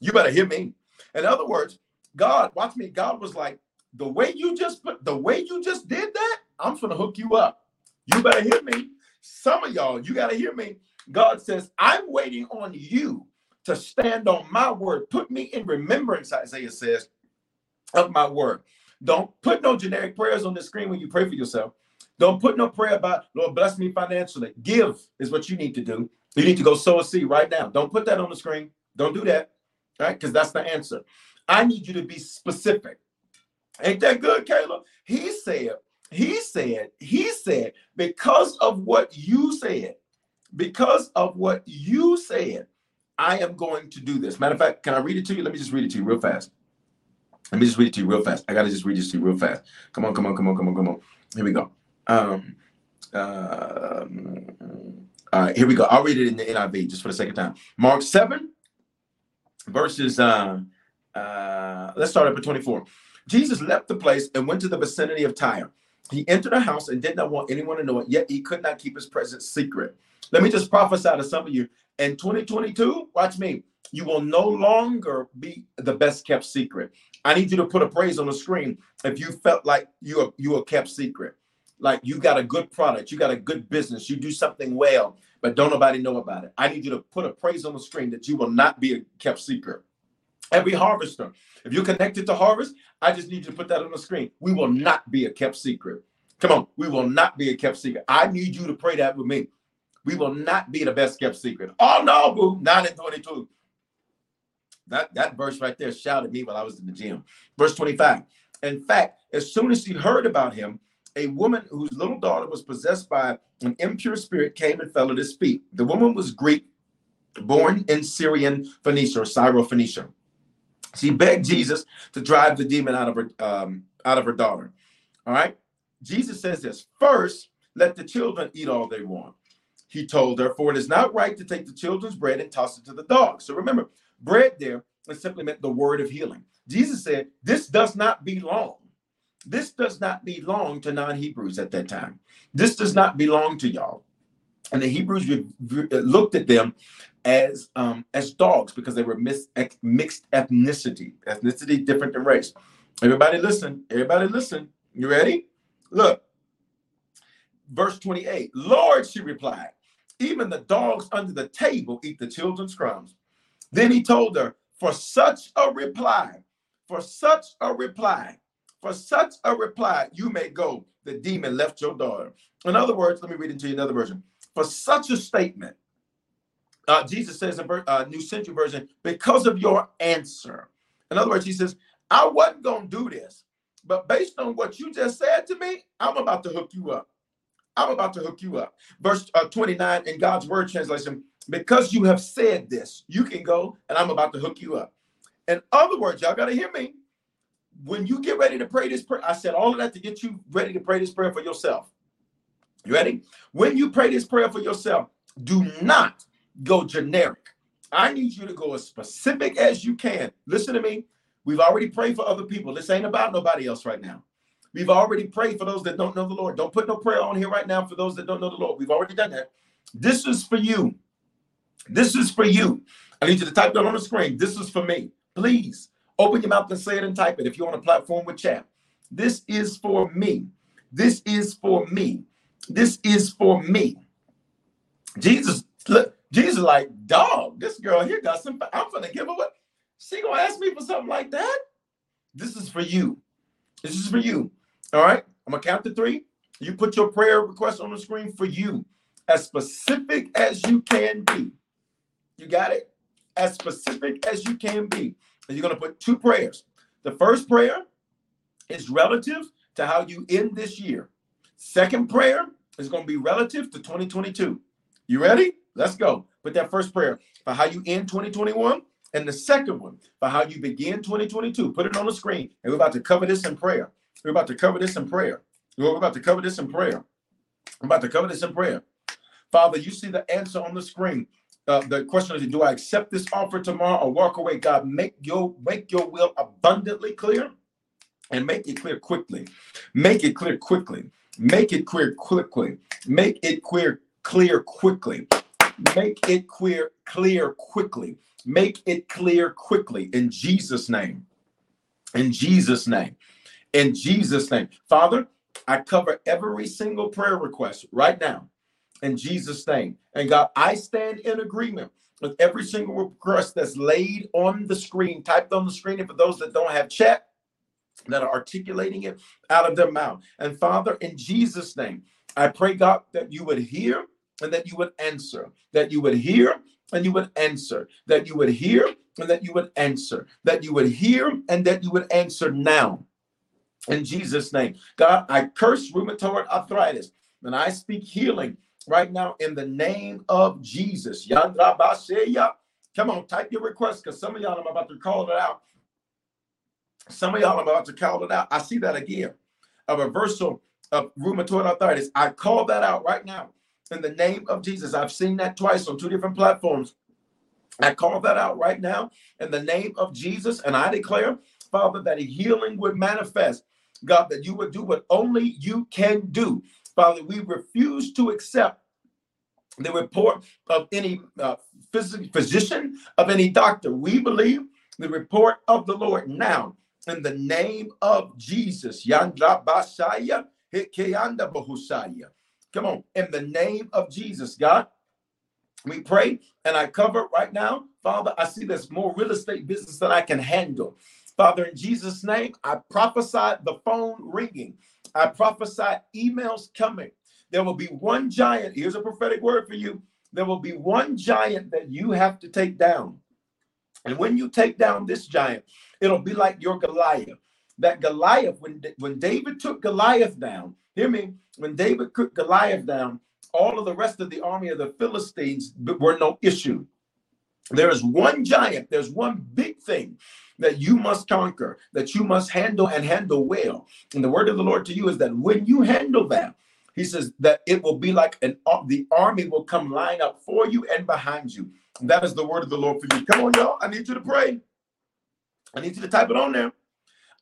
A: You better hear me. In other words, God, watch me. God was like, the way you just put, the way you just did that, I'm gonna hook you up. You better hear me. Some of y'all, you got to hear me. God says, I'm waiting on you to stand on my word. Put me in remembrance, Isaiah says, of my word. Don't put no generic prayers on the screen when you pray for yourself. Don't put no prayer about, Lord, bless me financially. Give is what you need to do. You need to go sow a seed right now. Don't put that on the screen. Don't do that, right? Because that's the answer. I need you to be specific. Ain't that good, Caleb? He said, he said, he said, because of what you said, because of what you said, I am going to do this. Matter of fact, can I read it to you? Let me just read it to you real fast. Let me just read it to you real fast. I gotta just read this to you real fast. Come on, come on, come on, come on, come on. Here we go. Um, uh, all right, here we go. I'll read it in the NIV just for the second time. Mark 7, verses, uh, uh, let's start up at 24. Jesus left the place and went to the vicinity of Tyre. He entered a house and did not want anyone to know it, yet he could not keep his presence secret. Let me just prophesy to some of you. In 2022, watch me, you will no longer be the best kept secret. I need you to put a praise on the screen if you felt like you are you are kept secret. Like you got a good product, you got a good business, you do something well, but don't nobody know about it. I need you to put a praise on the screen that you will not be a kept secret. Every harvester, if you're connected to harvest, I just need you to put that on the screen. We will not be a kept secret. Come on, we will not be a kept secret. I need you to pray that with me. We will not be the best kept secret. Oh no, boo, not in 22. That that verse right there shouted me while I was in the gym. Verse 25. In fact, as soon as she heard about him, a woman whose little daughter was possessed by an impure spirit came and fell at his feet. The woman was Greek, born in Syrian Phoenicia or Syro-Phoenicia. She begged Jesus to drive the demon out of her um, out of her daughter. All right. Jesus says this first, let the children eat all they want. He told her, for it is not right to take the children's bread and toss it to the dogs. So remember, bread there it simply meant the word of healing. Jesus said, This does not belong. This does not belong to non Hebrews at that time. This does not belong to y'all. And the Hebrews looked at them as um, as dogs because they were mis- mixed ethnicity, ethnicity different than race. Everybody listen. Everybody listen. You ready? Look, verse 28. Lord, she replied, even the dogs under the table eat the children's crumbs. Then he told her, for such a reply, for such a reply, for such a reply, you may go. The demon left your daughter. In other words, let me read it to you another version. For such a statement, uh, Jesus says in uh, New Century Version, because of your answer. In other words, he says, I wasn't going to do this, but based on what you just said to me, I'm about to hook you up. I'm about to hook you up. Verse uh, 29 in God's Word translation, because you have said this, you can go and I'm about to hook you up. In other words, y'all got to hear me. When you get ready to pray this prayer, I said all of that to get you ready to pray this prayer for yourself. You ready? When you pray this prayer for yourself, do not go generic. I need you to go as specific as you can. Listen to me. We've already prayed for other people. This ain't about nobody else right now. We've already prayed for those that don't know the Lord. Don't put no prayer on here right now for those that don't know the Lord. We've already done that. This is for you. This is for you. I need you to type that on the screen. This is for me. Please open your mouth and say it and type it if you're on a platform with chat. This is for me. This is for me. This is for me. Jesus, look, Jesus, like, dog, this girl here got some. I'm gonna give her what she gonna ask me for something like that. This is for you. This is for you. All right. I'm gonna count to three. You put your prayer request on the screen for you, as specific as you can be. You got it? As specific as you can be. And you're to put two prayers. The first prayer is relative to how you end this year. Second prayer is going to be relative to 2022. You ready? Let's go. Put that first prayer for how you end 2021 and the second one for how you begin 2022. Put it on the screen. And we're about to cover this in prayer. We're about to cover this in prayer. We're about to cover this in prayer. I'm about to cover this in prayer. Father, you see the answer on the screen uh, the question is, do I accept this offer tomorrow or walk away? God, make your make your will abundantly clear and make it clear quickly. Make it clear quickly. Make it clear quickly. Make it clear clear quickly. Make it clear clear quickly. Make it clear quickly in Jesus' name. In Jesus' name. In Jesus' name. Father, I cover every single prayer request right now in Jesus' name. And God, I stand in agreement with every single request that's laid on the screen, typed on the screen. And for those that don't have chat, that are articulating it out of their mouth. And Father, in Jesus' name, I pray, God, that you would hear and that you would answer, that you would hear and you would answer, that you would hear and that you would answer, that you would hear and that you would answer now. In Jesus' name, God, I curse rheumatoid arthritis and I speak healing right now in the name of Jesus. Come on, type your request because some of y'all I'm about to call it out. Some of y'all I'm about to call it out. I see that again. A reversal of rheumatoid arthritis. I call that out right now in the name of Jesus. I've seen that twice on two different platforms. I call that out right now in the name of Jesus. And I declare, Father, that a healing would manifest. God, that you would do what only you can do. Father, we refuse to accept the report of any uh, physician, of any doctor. We believe the report of the Lord now in the name of Jesus. Come on, in the name of Jesus, God. We pray and I cover right now, Father. I see there's more real estate business than I can handle. Father, in Jesus' name, I prophesy the phone ringing. I prophesy emails coming. There will be one giant. Here's a prophetic word for you. There will be one giant that you have to take down. And when you take down this giant, it'll be like your Goliath. That Goliath, when, when David took Goliath down, hear me, when David took Goliath down, all of the rest of the army of the Philistines were no issue. There is one giant, there's one big thing that you must conquer, that you must handle and handle well. And the word of the Lord to you is that when you handle that, he says that it will be like an uh, the army will come line up for you and behind you. And that is the word of the Lord for you. Come on, y'all. I need you to pray. I need you to type it on there.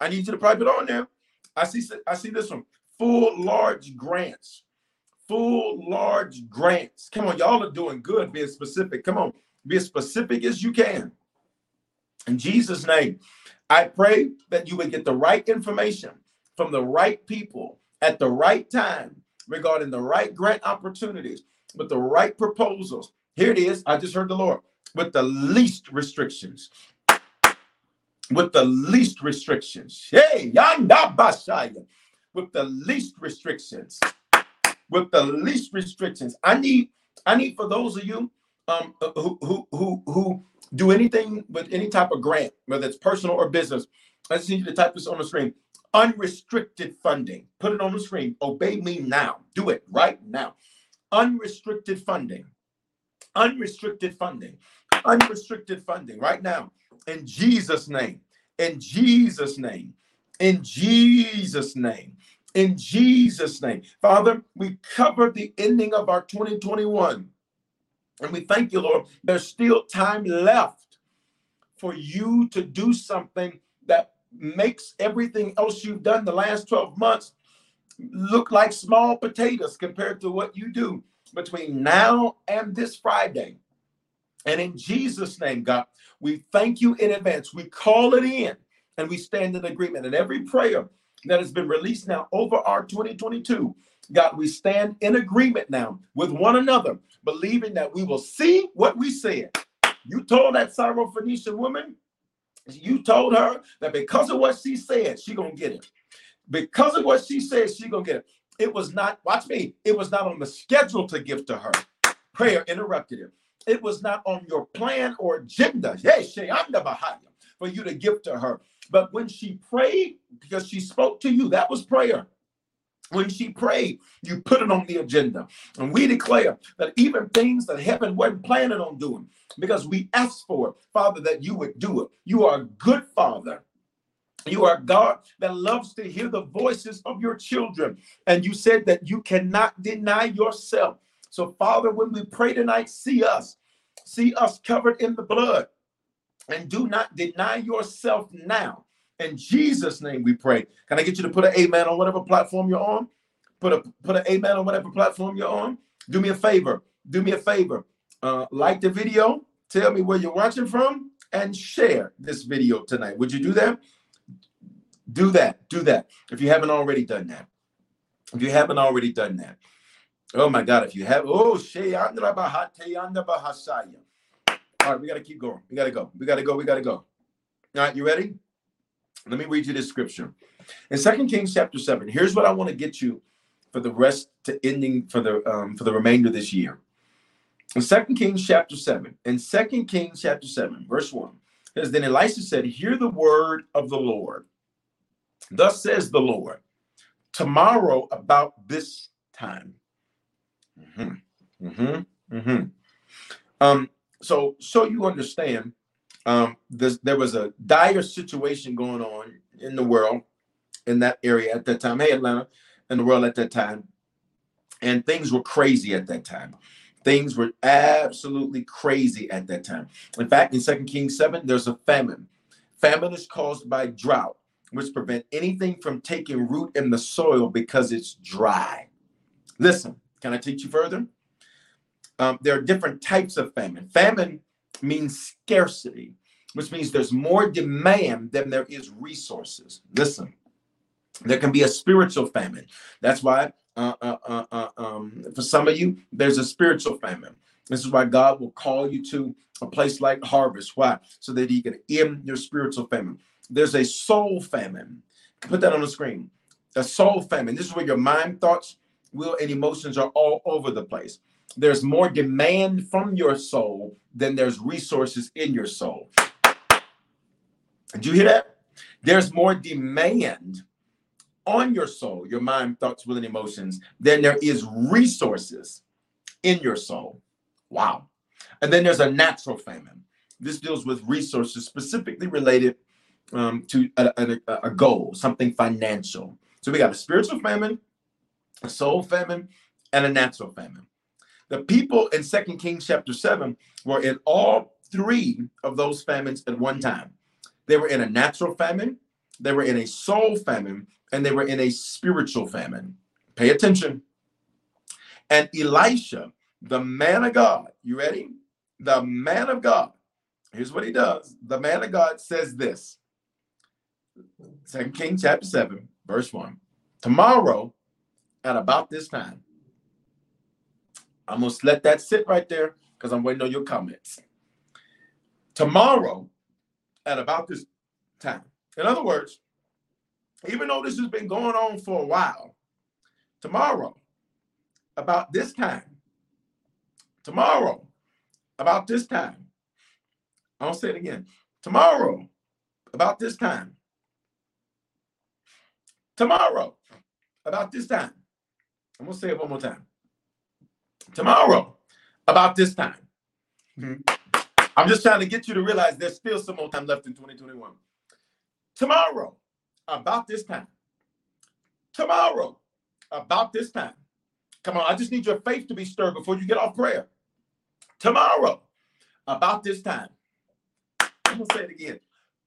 A: I need you to type it on there. I see I see this one. Full large grants. Full large grants. Come on, y'all are doing good being specific. Come on, be as specific as you can. In Jesus' name, I pray that you would get the right information from the right people at the right time regarding the right grant opportunities with the right proposals. Here it is. I just heard the Lord with the least restrictions. With the least restrictions. Hey, yanda basaya. With the least restrictions. With the least restrictions. I need, I need for those of you um who who who who do anything with any type of grant, whether it's personal or business. I just need you to type this on the screen unrestricted funding. Put it on the screen. Obey me now. Do it right now. Unrestricted funding. Unrestricted funding. Unrestricted funding right now. In Jesus' name. In Jesus' name. In Jesus' name. In Jesus' name. Father, we cover the ending of our 2021. And we thank you, Lord. There's still time left for you to do something that makes everything else you've done the last 12 months look like small potatoes compared to what you do between now and this Friday. And in Jesus' name, God, we thank you in advance. We call it in and we stand in agreement. And every prayer that has been released now over our 2022, God, we stand in agreement now with one another, believing that we will see what we said. You told that Syrophoenician woman, you told her that because of what she said, she gonna get it. Because of what she said, she gonna get it. It was not, watch me, it was not on the schedule to give to her. Prayer interrupted it. It was not on your plan or agenda. Yes, for you to give to her. But when she prayed, because she spoke to you, that was prayer. When she prayed, you put it on the agenda. And we declare that even things that heaven wasn't planning on doing, because we asked for it, Father, that you would do it. You are a good Father. You are God that loves to hear the voices of your children. And you said that you cannot deny yourself. So, Father, when we pray tonight, see us, see us covered in the blood, and do not deny yourself now. In Jesus' name we pray. Can I get you to put an amen on whatever platform you're on? Put a put an amen on whatever platform you're on. Do me a favor. Do me a favor. Uh, like the video, tell me where you're watching from, and share this video tonight. Would you do that? Do that. Do that if you haven't already done that. If you haven't already done that, oh my God, if you have, oh, Shayandra Bahasaya. All right, we got to keep going. We got to go. We got to go. We got to go. All right, you ready? Let me read you this scripture. In Second Kings chapter 7, here's what I want to get you for the rest to ending for the um, for the remainder of this year. In Second Kings chapter 7, in Second Kings chapter 7, verse 1, says, Then Elisha said, Hear the word of the Lord. Thus says the Lord, tomorrow about this time. Mm-hmm, mm-hmm, mm-hmm. Um, so, so you understand, um, there was a dire situation going on in the world in that area at that time. Hey, Atlanta, in the world at that time. And things were crazy at that time. Things were absolutely crazy at that time. In fact, in Second Kings 7, there's a famine. Famine is caused by drought, which prevent anything from taking root in the soil because it's dry. Listen, can I teach you further? Um, there are different types of famine. Famine means scarcity, which means there's more demand than there is resources. Listen, there can be a spiritual famine. That's why, uh, uh, uh, uh, um, for some of you, there's a spiritual famine. This is why God will call you to a place like harvest. Why? So that He can end your spiritual famine. There's a soul famine. Put that on the screen. A soul famine. This is where your mind, thoughts, will, and emotions are all over the place. There's more demand from your soul than there's resources in your soul. Did you hear that? There's more demand on your soul, your mind, thoughts, will, and emotions, than there is resources in your soul. Wow. And then there's a natural famine. This deals with resources specifically related um, to a, a, a goal, something financial. So we got a spiritual famine, a soul famine, and a natural famine. The people in Second Kings chapter 7 were in all three of those famines at one time. They were in a natural famine, they were in a soul famine, and they were in a spiritual famine. Pay attention. And Elisha, the man of God, you ready? The man of God, here's what he does. The man of God says this. Second Kings chapter 7, verse 1. Tomorrow, at about this time, I'm going to let that sit right there because I'm waiting on your comments. Tomorrow, at about this time. In other words, even though this has been going on for a while, tomorrow, about this time, tomorrow, about this time, I'll say it again. Tomorrow, about this time, tomorrow, about this time, I'm going to say it one more time. Tomorrow, about this time. Mm-hmm. I'm just trying to get you to realize there's still some more time left in 2021. Tomorrow, about this time. Tomorrow, about this time. Come on, I just need your faith to be stirred before you get off prayer. Tomorrow, about this time. I'm going to say it again.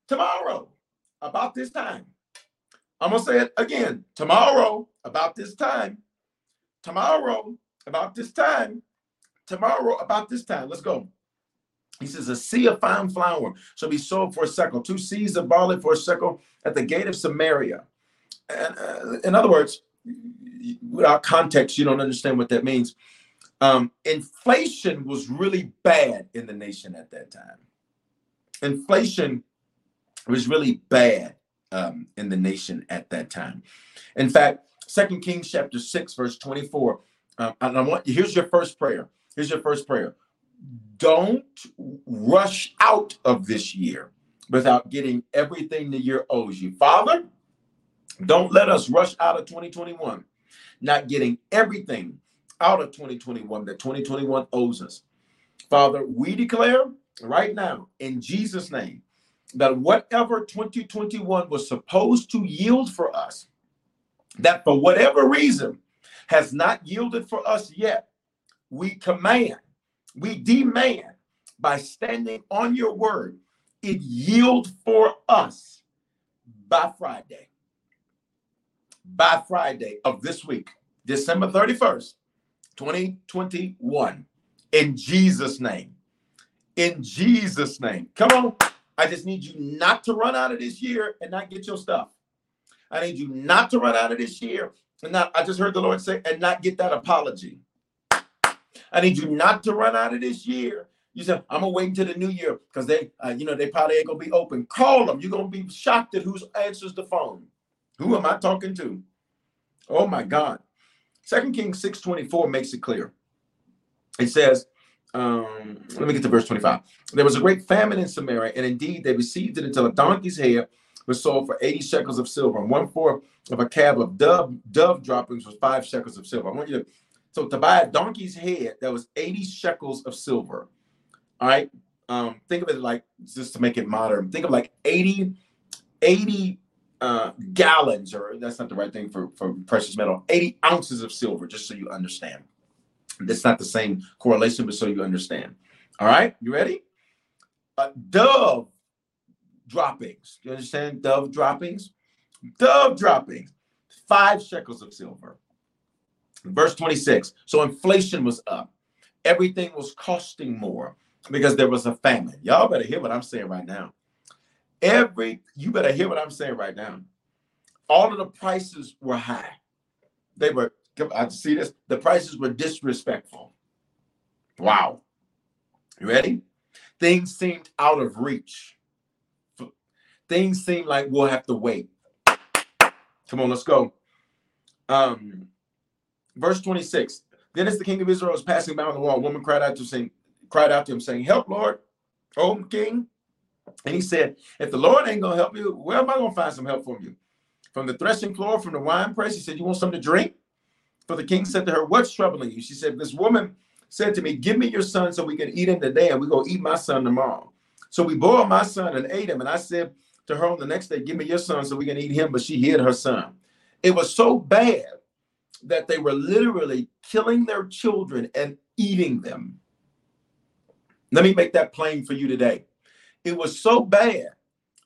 A: Tomorrow, about this time. I'm going to say it again. Tomorrow, about this time. Tomorrow, about this time. Tomorrow, about this time. Let's go. He says, A seah of fine flour shall be sold for a shekel, two seahs of barley for a shekel at the gate of Samaria. And uh, in other words, without context, you don't understand what that means. Um, inflation was really bad in the nation at that time. Inflation was really bad um, in the nation at that time. In fact, Second Kings chapter 6, verse 24. Um, and I want here's your first prayer. Here's your first prayer don't rush out of this year without getting everything the year owes you. Father, don't let us rush out of 2021 not getting everything out of 2021 that 2021 owes us. Father, we declare right now in Jesus' name that whatever 2021 was supposed to yield for us, that for whatever reason has not yielded for us yet, we command we demand by standing on your word, it yield for us by Friday. By Friday of this week, December 31st, 2021. In Jesus' name. In Jesus' name. Come on. I just need you not to run out of this year and not get your stuff. I need you not to run out of this year and not, I just heard the Lord say, and not get that apology. I need you not to run out of this year. You said, I'm gonna wait until the new year because they, uh, you know, they probably ain't gonna be open. Call them. You're gonna be shocked at who answers the phone. Who am I talking to? Oh my God. Second Kings 6:24 makes it clear. It says, um, let me get to verse 25. There was a great famine in Samaria, and indeed they received it until a donkey's head was sold for 80 shekels of silver, and one fourth of a kab of dove, dove droppings was five shekels of silver. I want you to so to buy a donkey's head, that was 80 shekels of silver. All right. Um, think of it like just to make it modern, think of like 80, 80 uh, gallons, or that's not the right thing for, for precious metal, 80 ounces of silver, just so you understand. That's not the same correlation, but so you understand. All right, you ready? Uh, dove droppings. You understand? Dove droppings. Dove droppings. Five shekels of silver. Verse 26. So inflation was up. Everything was costing more because there was a famine. Y'all better hear what I'm saying right now. Every you better hear what I'm saying right now. All of the prices were high. They were I see this. The prices were disrespectful. Wow. You ready? Things seemed out of reach. Things seemed like we'll have to wait. Come on, let's go. Um, verse 26. Then as the king of Israel was passing by on the wall, a woman cried out to cried out to him, saying, Help, Lord, O king. And he said, If the Lord ain't gonna help you, where am I gonna find some help from you? From the threshing floor, from the wine press. He said, You want something to drink? For the king said to her, What's troubling you? She said, This woman said to me, Give me your son so we can eat him today, and we go eat my son tomorrow. So we boiled my son and ate him. And I said to her on the next day, Give me your son so we can eat him. But she hid her son. It was so bad that they were literally killing their children and eating them. Let me make that plain for you today. It was so bad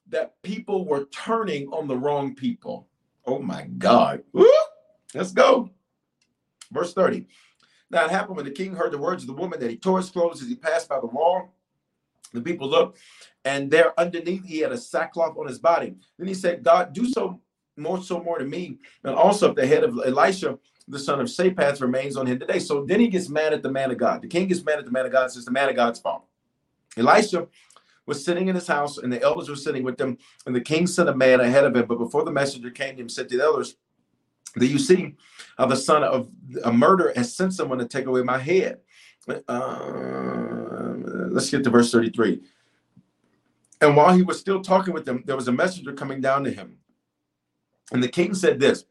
A: that people were turning on the wrong people. Oh my God. Woo! Let's go. Verse 30. Now it happened when the king heard the words of the woman that he tore his clothes as he passed by the wall. The people looked, and there underneath he had a sackcloth on his body. Then he said, God, do so more so more to me. And also the head of Elisha, the son of Shaphat, remains on him today. So then he gets mad at the man of God. The king gets mad at the man of God, says the man of God's fault. Elisha was sitting in his house, and the elders were sitting with them, and the king sent a man ahead of him. But before the messenger came to him, said to the elders, Do you see how the son of a murder has sent someone to take away my head? Uh, let's get to verse 33. And while he was still talking with them, there was a messenger coming down to him. And the king said this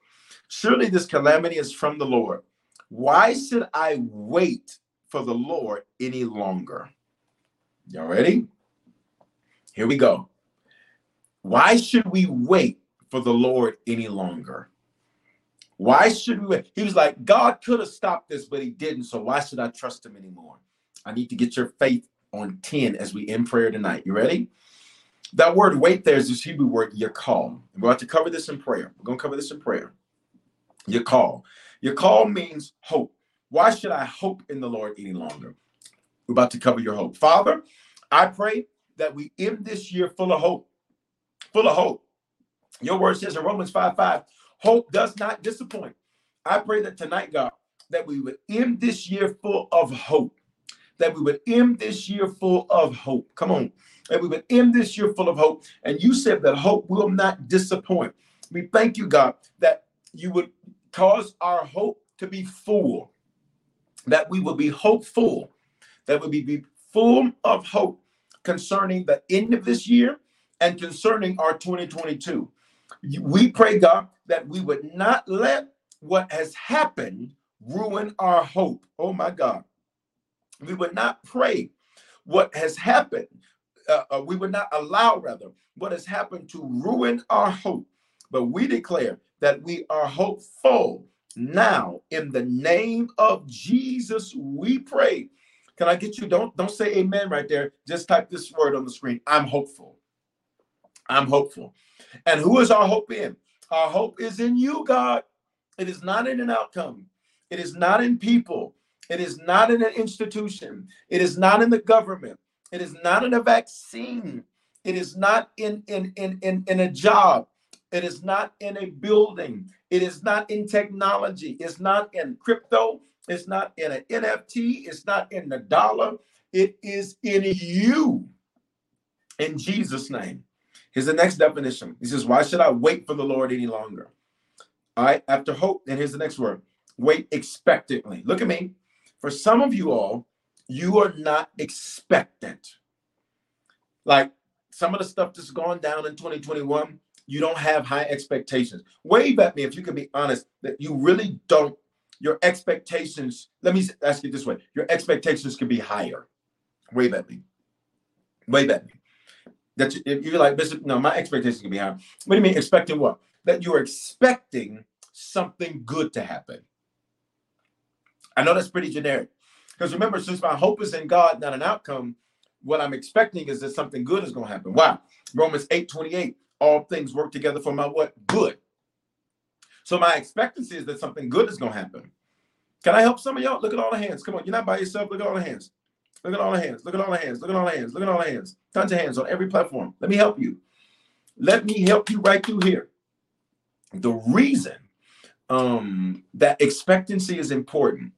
A: Surely this calamity is from the Lord. Why should I wait for the Lord any longer? Y'all ready? Here we go. Why should we wait for the Lord any longer? Why should we wait? He was like, God could have stopped this, but he didn't. So why should I trust him anymore? I need to get your faith on 10 as we end prayer tonight. You ready? That word wait there is this Hebrew word yakal. We're about to cover this in prayer. We're going to cover this in prayer. Yakal. Your call means hope. Why should I hope in the Lord any longer? We're about to cover your hope. Father, I pray that we end this year full of hope. Full of hope. Your word says in Romans 5 5, hope does not disappoint. I pray that tonight, God, that we would end this year full of hope. That we would end this year full of hope. Come on and we would end this year full of hope. And you said that hope will not disappoint. We thank you, God, that you would cause our hope to be full, that we will be hopeful, that we be full of hope concerning the end of this year and concerning our 2022. We pray, God, that we would not let what has happened ruin our hope. Oh my God. We would not pray what has happened uh, uh, we would not allow, rather, what has happened to ruin our hope. But we declare that we are hopeful now in the name of Jesus. We pray. Can I get you? Don't don't say amen right there. Just type this word on the screen. I'm hopeful. I'm hopeful. And who is our hope in? Our hope is in you, God. It is not in an outcome. It is not in people. It is not in an institution. It is not in the government. It is not in a vaccine. It is not in, in, in, in, in a job. It is not in a building. It is not in technology. It's not in crypto. It's not in an NFT. It's not in the dollar. It is in you. In Jesus' name. Here's the next definition. He says, Why should I wait for the Lord any longer? All right, after hope, and here's the next word wait expectantly. Look at me. For some of you all, you are not expectant. Like some of the stuff that's gone down in 2021, you don't have high expectations. Wave at me if you can be honest that you really don't. Your expectations, let me ask you this way your expectations can be higher. Wave at me. Wave at me. That you, if you're like, no, my expectations can be higher. What do you mean expecting what? That you're expecting something good to happen. I know that's pretty generic. Because remember, since my hope is in God, not an outcome, what I'm expecting is that something good is going to happen. Why? Romans 8 28, all things work together for my what? Good. So my expectancy is that something good is going to happen. Can I help some of y'all? Look at all the hands. Come on, you're not by yourself. Look at all the hands. Look at all the hands. Look at all the hands. Look at all the hands. Look at all the hands. Tons of hands on every platform. Let me help you. Let me help you right through here. The reason um, that expectancy is important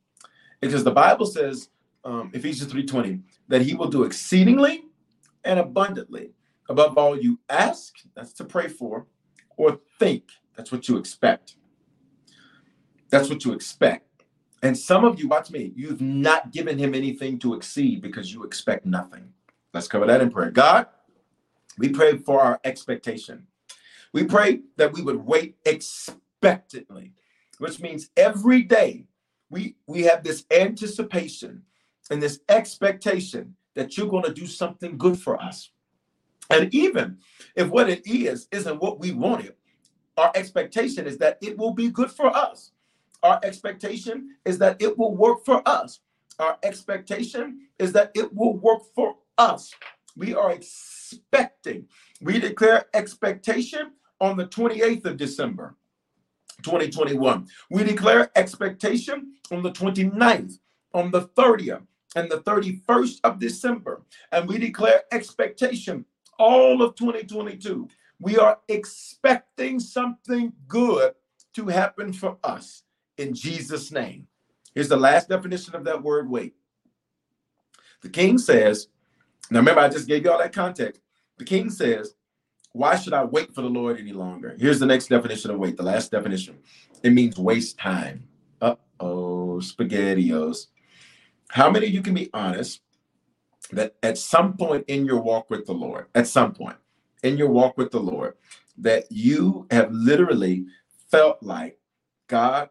A: because the Bible says, um, Ephesians 3:20, that he will do exceedingly and abundantly above all you ask, that's to pray for, or think, that's what you expect. That's what you expect. And some of you, watch me, you've not given him anything to exceed because you expect nothing. Let's cover that in prayer. God, we pray for our expectation. We pray that we would wait expectantly, which means every day we we have this anticipation and this expectation that you're going to do something good for us. And even if what it is isn't what we wanted, our expectation is that it will be good for us. Our expectation is that it will work for us. Our expectation is that it will work for us. We are expecting. We declare expectation on the 28th of December. 2021. We declare expectation on the 29th, on the 30th, and the 31st of December. And we declare expectation all of 2022. We are expecting something good to happen for us in Jesus' name. Here's the last definition of that word wait. The king says, now remember, I just gave you all that context. The king says, why should I wait for the Lord any longer? Here's the next definition of wait, the last definition. It means waste time. Uh oh, spaghettios. How many of you can be honest that at some point in your walk with the Lord, at some point in your walk with the Lord, that you have literally felt like, God,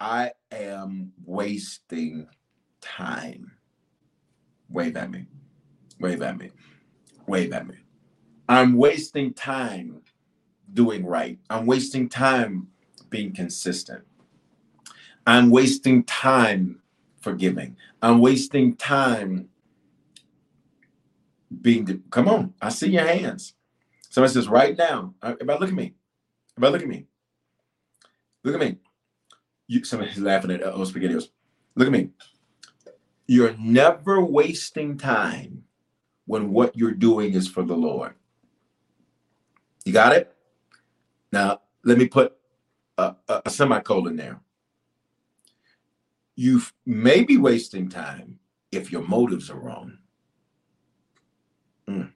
A: I am wasting time. Wave at me. Wave at me. Wave at me. I'm wasting time doing right. I'm wasting time being consistent. I'm wasting time forgiving. I'm wasting time being. come on, I see your hands. Somebody says, right now, uh, everybody look at me. Everybody look at me. Look at me. You, somebody's laughing at uh, oh spaghettios. Look at me. You're never wasting time when what you're doing is for the Lord. You got it? Now, let me put a, a, a semicolon there. You may be wasting time if your motives are wrong. Mm.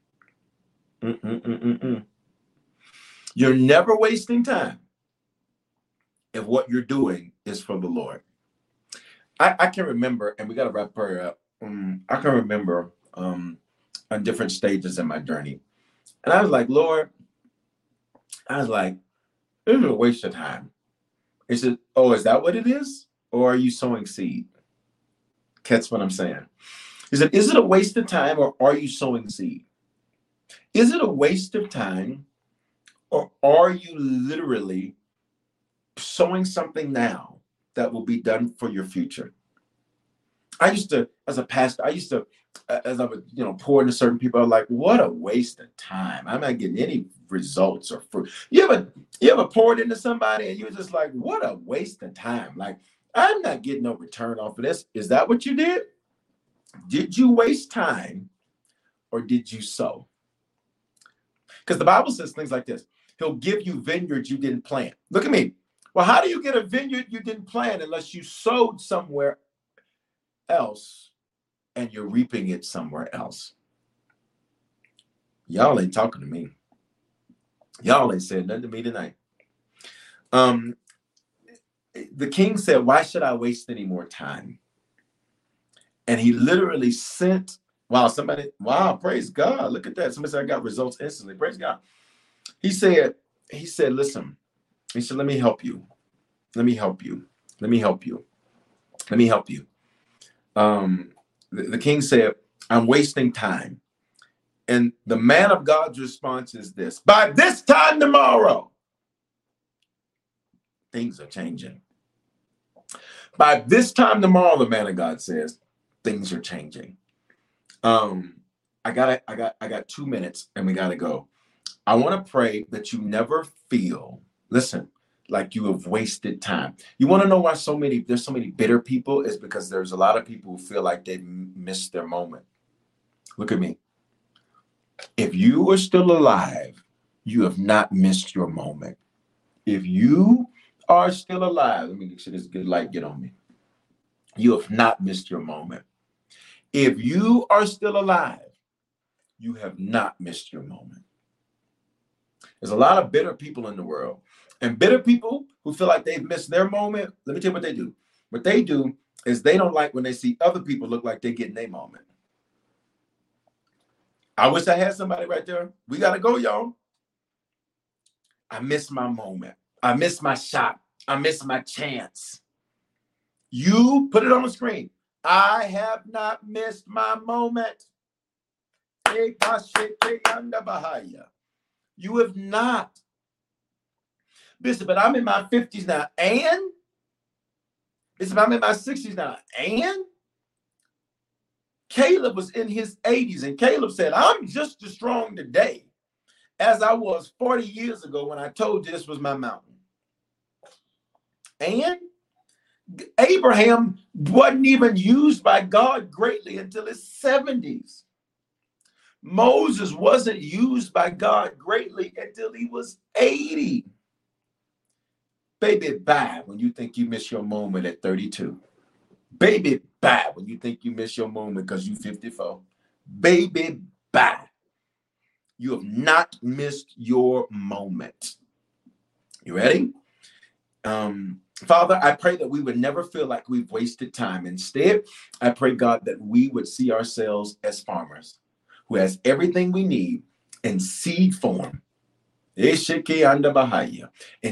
A: Mm, mm, mm you're never wasting time if what you're doing is for the Lord. I, I can remember, and we got to wrap prayer up. Um, I can remember um, on different stages in my journey. And I was like, Lord, I was like, this is a waste of time. He said, Oh, is that what it is? Or are you sowing seed? Catch what I'm saying. He said, Is it a waste of time or are you sowing seed? Is it a waste of time or are you literally sowing something now that will be done for your future? I used to, as a pastor, I used to, as I would, you know, pour into certain people, I'm like, what a waste of time. I'm not getting any results or fruit. You ever, you ever poured into somebody and you're just like, what a waste of time. Like, I'm not getting no return off of this. Is that what you did? Did you waste time or did you sow? Because the Bible says things like this. He'll give you vineyards you didn't plant. Look at me. Well, how do you get a vineyard you didn't plant unless you sowed somewhere else and you're reaping it somewhere else? Y'all ain't talking to me. Y'all ain't saying nothing to me tonight. Um, the king said, Why should I waste any more time? And he literally sent, wow, somebody, wow, praise God. Look at that. Somebody said I got results instantly. Praise God. He said, he said, listen, he said, let me help you. Let me help you. Let me help you. Let me help you. Um, the, king said, I'm wasting time. And the man of God's response is this by this time tomorrow, things are changing. By this time tomorrow, the man of God says, things are changing. Um, I got I got I got two minutes and we gotta go. I want to pray that you never feel, listen, like you have wasted time. You want to know why so many there's so many bitter people is because there's a lot of people who feel like they've missed their moment. Look at me. If you are still alive, you have not missed your moment. If you are still alive, let me make sure this good light get on me. You have not missed your moment. If you are still alive, you have not missed your moment. There's a lot of bitter people in the world. And bitter people who feel like they've missed their moment, let me tell you what they do. What they do is they don't like when they see other people look like they're getting their moment. I wish I had somebody right there. We got to go, y'all. I missed my moment. I missed my shot. I missed my chance. You put it on the screen. I have not missed my moment. You have not. Bishop, but I'm in my 50s now. And? Bishop, I'm in my 60s now. And? Caleb was in his 80s, and Caleb said, I'm just as strong today as I was 40 years ago when I told you this was my mountain. And Abraham wasn't even used by God greatly until his 70s. Moses wasn't used by God greatly until he was 80. Baby, bye when you think you miss your moment at 32. Baby, bye when you think you miss your moment because you're 54. Baby, bye. You have not missed your moment. You ready? Um, Father, I pray that we would never feel like we've wasted time. Instead, I pray, God, that we would see ourselves as farmers who has everything we need in seed form. In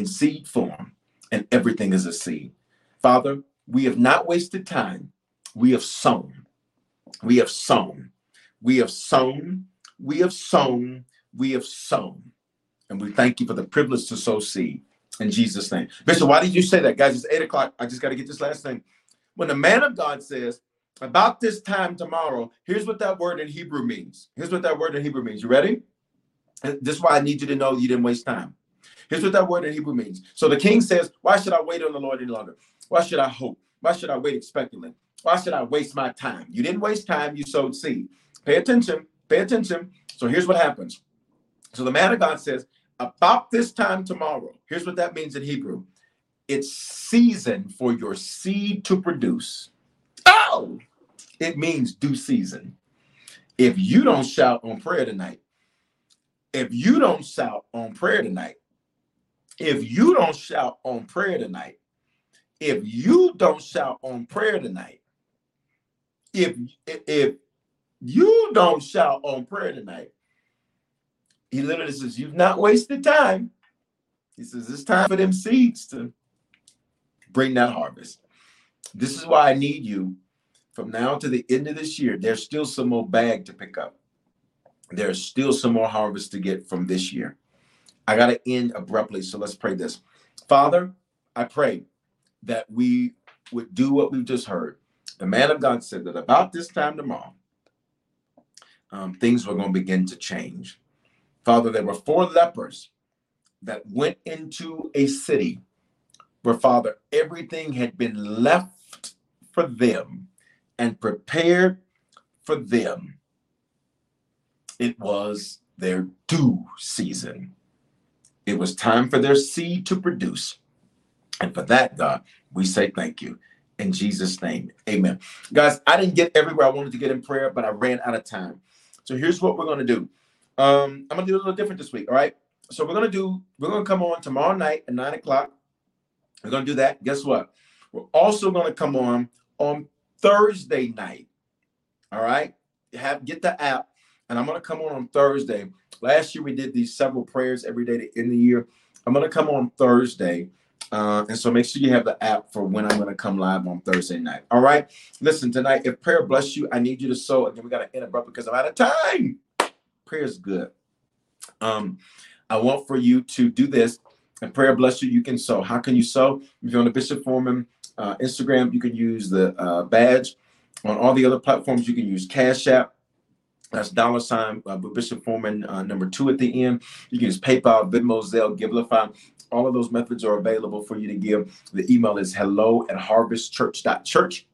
A: seed form, and everything is a seed. Father, we have not wasted time. We have sown. We have sown. We have sown. We have sown. We have sown. And we thank you for the privilege to sow seed in Jesus' name. Bishop, why did you say that? Guys, it's eight o'clock. I just got to get this last thing. When the man of God says, about this time tomorrow, here's what that word in Hebrew means. Here's what that word in Hebrew means. You ready? This is why I need you to know you didn't waste time. Here's what that word in Hebrew means. So the king says, Why should I wait on the Lord any longer? Why should I hope? Why should I wait expectantly? Why should I waste my time? You didn't waste time, you sowed seed. Pay attention, pay attention. So here's what happens. So the man of God says, About this time tomorrow, here's what that means in Hebrew it's season for your seed to produce. Oh, it means due season. If you don't shout on prayer tonight, if you don't shout on prayer tonight, if you don't shout on prayer tonight, if you don't shout on prayer tonight, if if you don't shout on prayer tonight, he literally says, You've not wasted time. He says, It's time for them seeds to bring that harvest. This is why I need you from now to the end of this year. There's still some more bag to pick up. There's still some more harvest to get from this year. I got to end abruptly. So let's pray this. Father, I pray that we would do what we've just heard. The man of God said that about this time tomorrow, um, things were going to begin to change. Father, there were four lepers that went into a city where, Father, everything had been left for them and prepared for them. It was their due season. It was time for their seed to produce. And for that, God, we say thank you. In Jesus' name, amen. Guys, I didn't get everywhere I wanted to get in prayer, but I ran out of time. So here's what we're going to do. Um, I'm going to do a little different this week. All right. So we're going to do, we're going to come on tomorrow night at nine o'clock. We're going to do that. Guess what? We're also going to come on on Thursday night. All right. Have get the app, and I'm going to come on on Thursday. Last year we did these several prayers every day to end the year. I'm going to come on Thursday uh, and so make sure you have the app for when I'm going to come live on Thursday night. All right. Listen, tonight, if prayer bless you, I need you to sow. Again, we got to interrupt because I'm out of time. Prayer is good. Um, I want for you to do this. And prayer bless you, you can sow. How can you sow? If you're on the Bishop Foreman uh, Instagram, you can use the uh, badge. On all the other platforms, you can use Cash App. That's dollar sign uh, Bishop Foreman uh, number two at the end. You can use PayPal, Venmo, Zelle, Givelify. All of those methods are available for you to give. The email is hello at harvestchurch.church.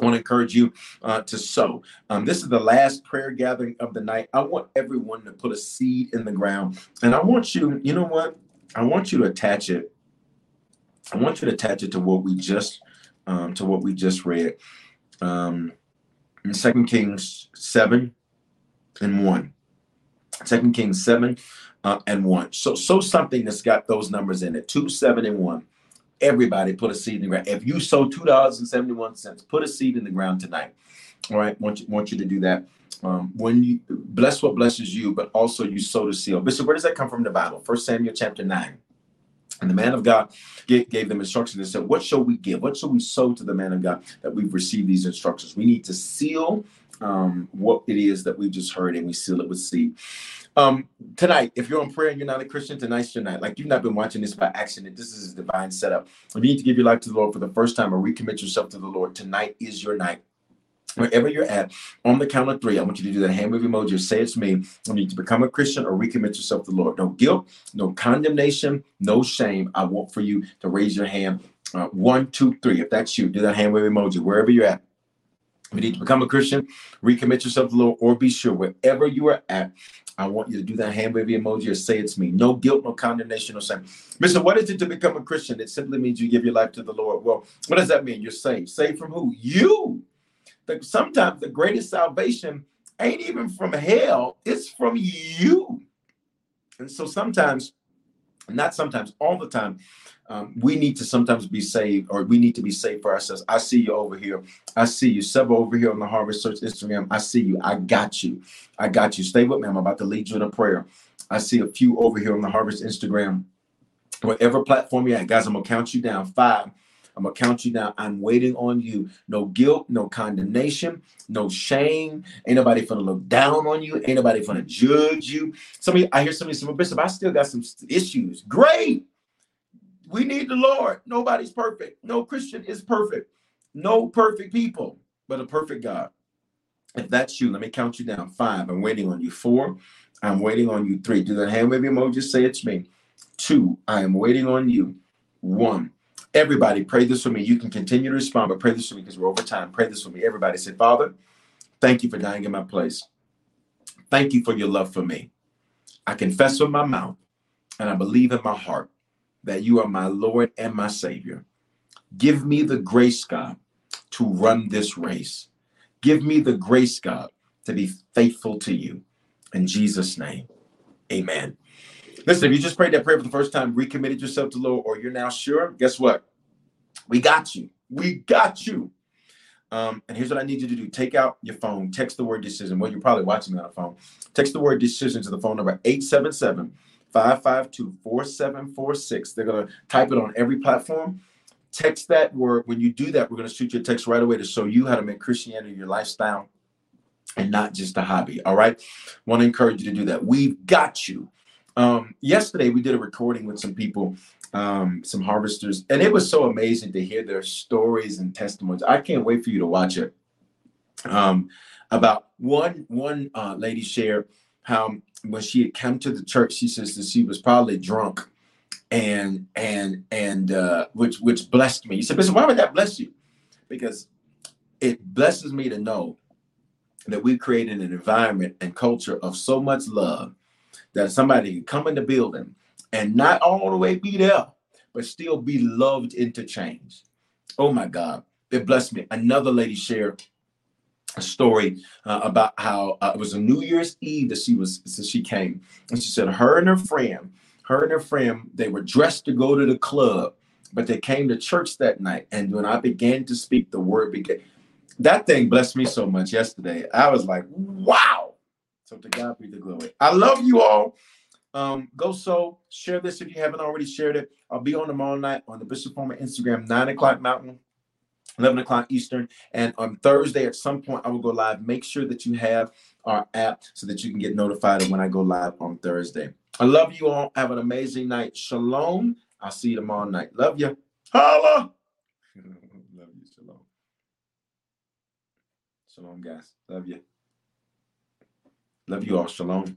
A: I want to encourage you uh, to sow. Um, this is the last prayer gathering of the night. I want everyone to put a seed in the ground. And I want you, you know what? I want you to attach it. I want you to attach it to what we just um, to what we just read. Um, in Second Kings 7 and 1. Second Kings 7 uh, and one. So, so something that's got those numbers in it, two, seven, and one. Everybody put a seed in the ground. If you sow two dollars and seventy one cents, put a seed in the ground tonight. All right, want you want you to do that. Um, when you bless what blesses you, but also you sow the seal. Bishop, where does that come from in the Bible? First Samuel chapter nine. And the man of God gave, gave them instructions and said, What shall we give? What shall we sow to the man of God that we've received these instructions? We need to seal um, what it is that we've just heard and we seal it with seed. Um, tonight, if you're on prayer and you're not a Christian, tonight's your night. Like you've not been watching this by accident. This is a divine setup. If you need to give your life to the Lord for the first time or recommit yourself to the Lord, tonight is your night. Wherever you're at, on the count of three, I want you to do that hand wave emoji. Say it's me. You need to become a Christian or recommit yourself to the Lord. No guilt, no condemnation, no shame. I want for you to raise your hand. Uh, one, two, three. If that's you, do that hand wave emoji wherever you're at. You need to become a Christian, recommit yourself to the Lord, or be sure wherever you are at, I want you to do that hand wavy emoji or say it's me. No guilt, no condemnation, no shame. Mister, what is it to become a Christian? It simply means you give your life to the Lord. Well, what does that mean? You're saved. Saved from who? You. Sometimes the greatest salvation ain't even from hell, it's from you. And so sometimes, not sometimes, all the time, um, we need to sometimes be saved or we need to be saved for ourselves. I see you over here. I see you. Several over here on the Harvest Church Instagram. I see you. I got you. I got you. Stay with me. I'm about to lead you in a prayer. I see a few over here on the Harvest Instagram. Whatever platform you're at, guys, I'm to count you down. Five. I'm gonna count you down. I'm waiting on you. No guilt, no condemnation, no shame. Ain't nobody gonna look down on you. Ain't nobody gonna judge you. Somebody, I hear somebody say, well, Bishop, I still got some issues. Great. We need the Lord. Nobody's perfect. No Christian is perfect. No perfect people, but a perfect God. If that's you, let me count you down. Five, I'm waiting on you. Four, I'm waiting on you. Three, do the hand wave emoji, say it's me. Two, I am waiting on you. One, everybody pray this for me. You can continue to respond, but pray this for me because we're over time. Pray this for me. Everybody say, Father, thank you for dying in my place. Thank you for your love for me. I confess with my mouth and I believe in my heart that you are my Lord and my Savior. Give me the grace, God, to run this race. Give me the grace, God, to be faithful to you. In Jesus' name, amen. Listen, if you just prayed that prayer for the first time, recommitted yourself to the Lord, or you're now sure, guess what? We got you. We got you. Um, and here's what I need you to do take out your phone, text the word decision. Well, you're probably watching me on a phone. Text the word decision to the phone number 877 552 4746. They're going to type it on every platform. Text that word. When you do that, we're going to shoot you a text right away to show you how to make Christianity your lifestyle and not just a hobby. All right. Want to encourage you to do that. We've got you. Um, yesterday, we did a recording with some people, um, some harvesters, and it was so amazing to hear their stories and testimonies. I can't wait for you to watch it. Um, about one one uh, lady shared how when she had come to the church, she says that she was probably drunk, and and and uh, which which blessed me. You said, Bishop, why would that bless you? Because it blesses me to know that we created an environment and culture of so much love that somebody can come in the building and not all the way be there, but still be loved into change. Oh my God, it blessed me. Another lady shared a story uh, about how uh, it was a New Year's Eve that she was so she came, and she said her and her friend, her and her friend, they were dressed to go to the club, but they came to church that night. And when I began to speak, the word began. That thing blessed me so much yesterday. I was like, wow. So to God be the glory. I love you all. Um, go so share this if you haven't already shared it. I'll be on tomorrow night on the Bishop Foreman Instagram, nine o'clock Mountain, 11 o'clock Eastern. And on Thursday, at some point, I will go live. Make sure that you have our app so that you can get notified of when I go live on Thursday. I love you all. Have an amazing night. Shalom. I'll see you tomorrow night. Love you. Holla. love you. Shalom. Shalom, guys. Love you. Love you all. Shalom.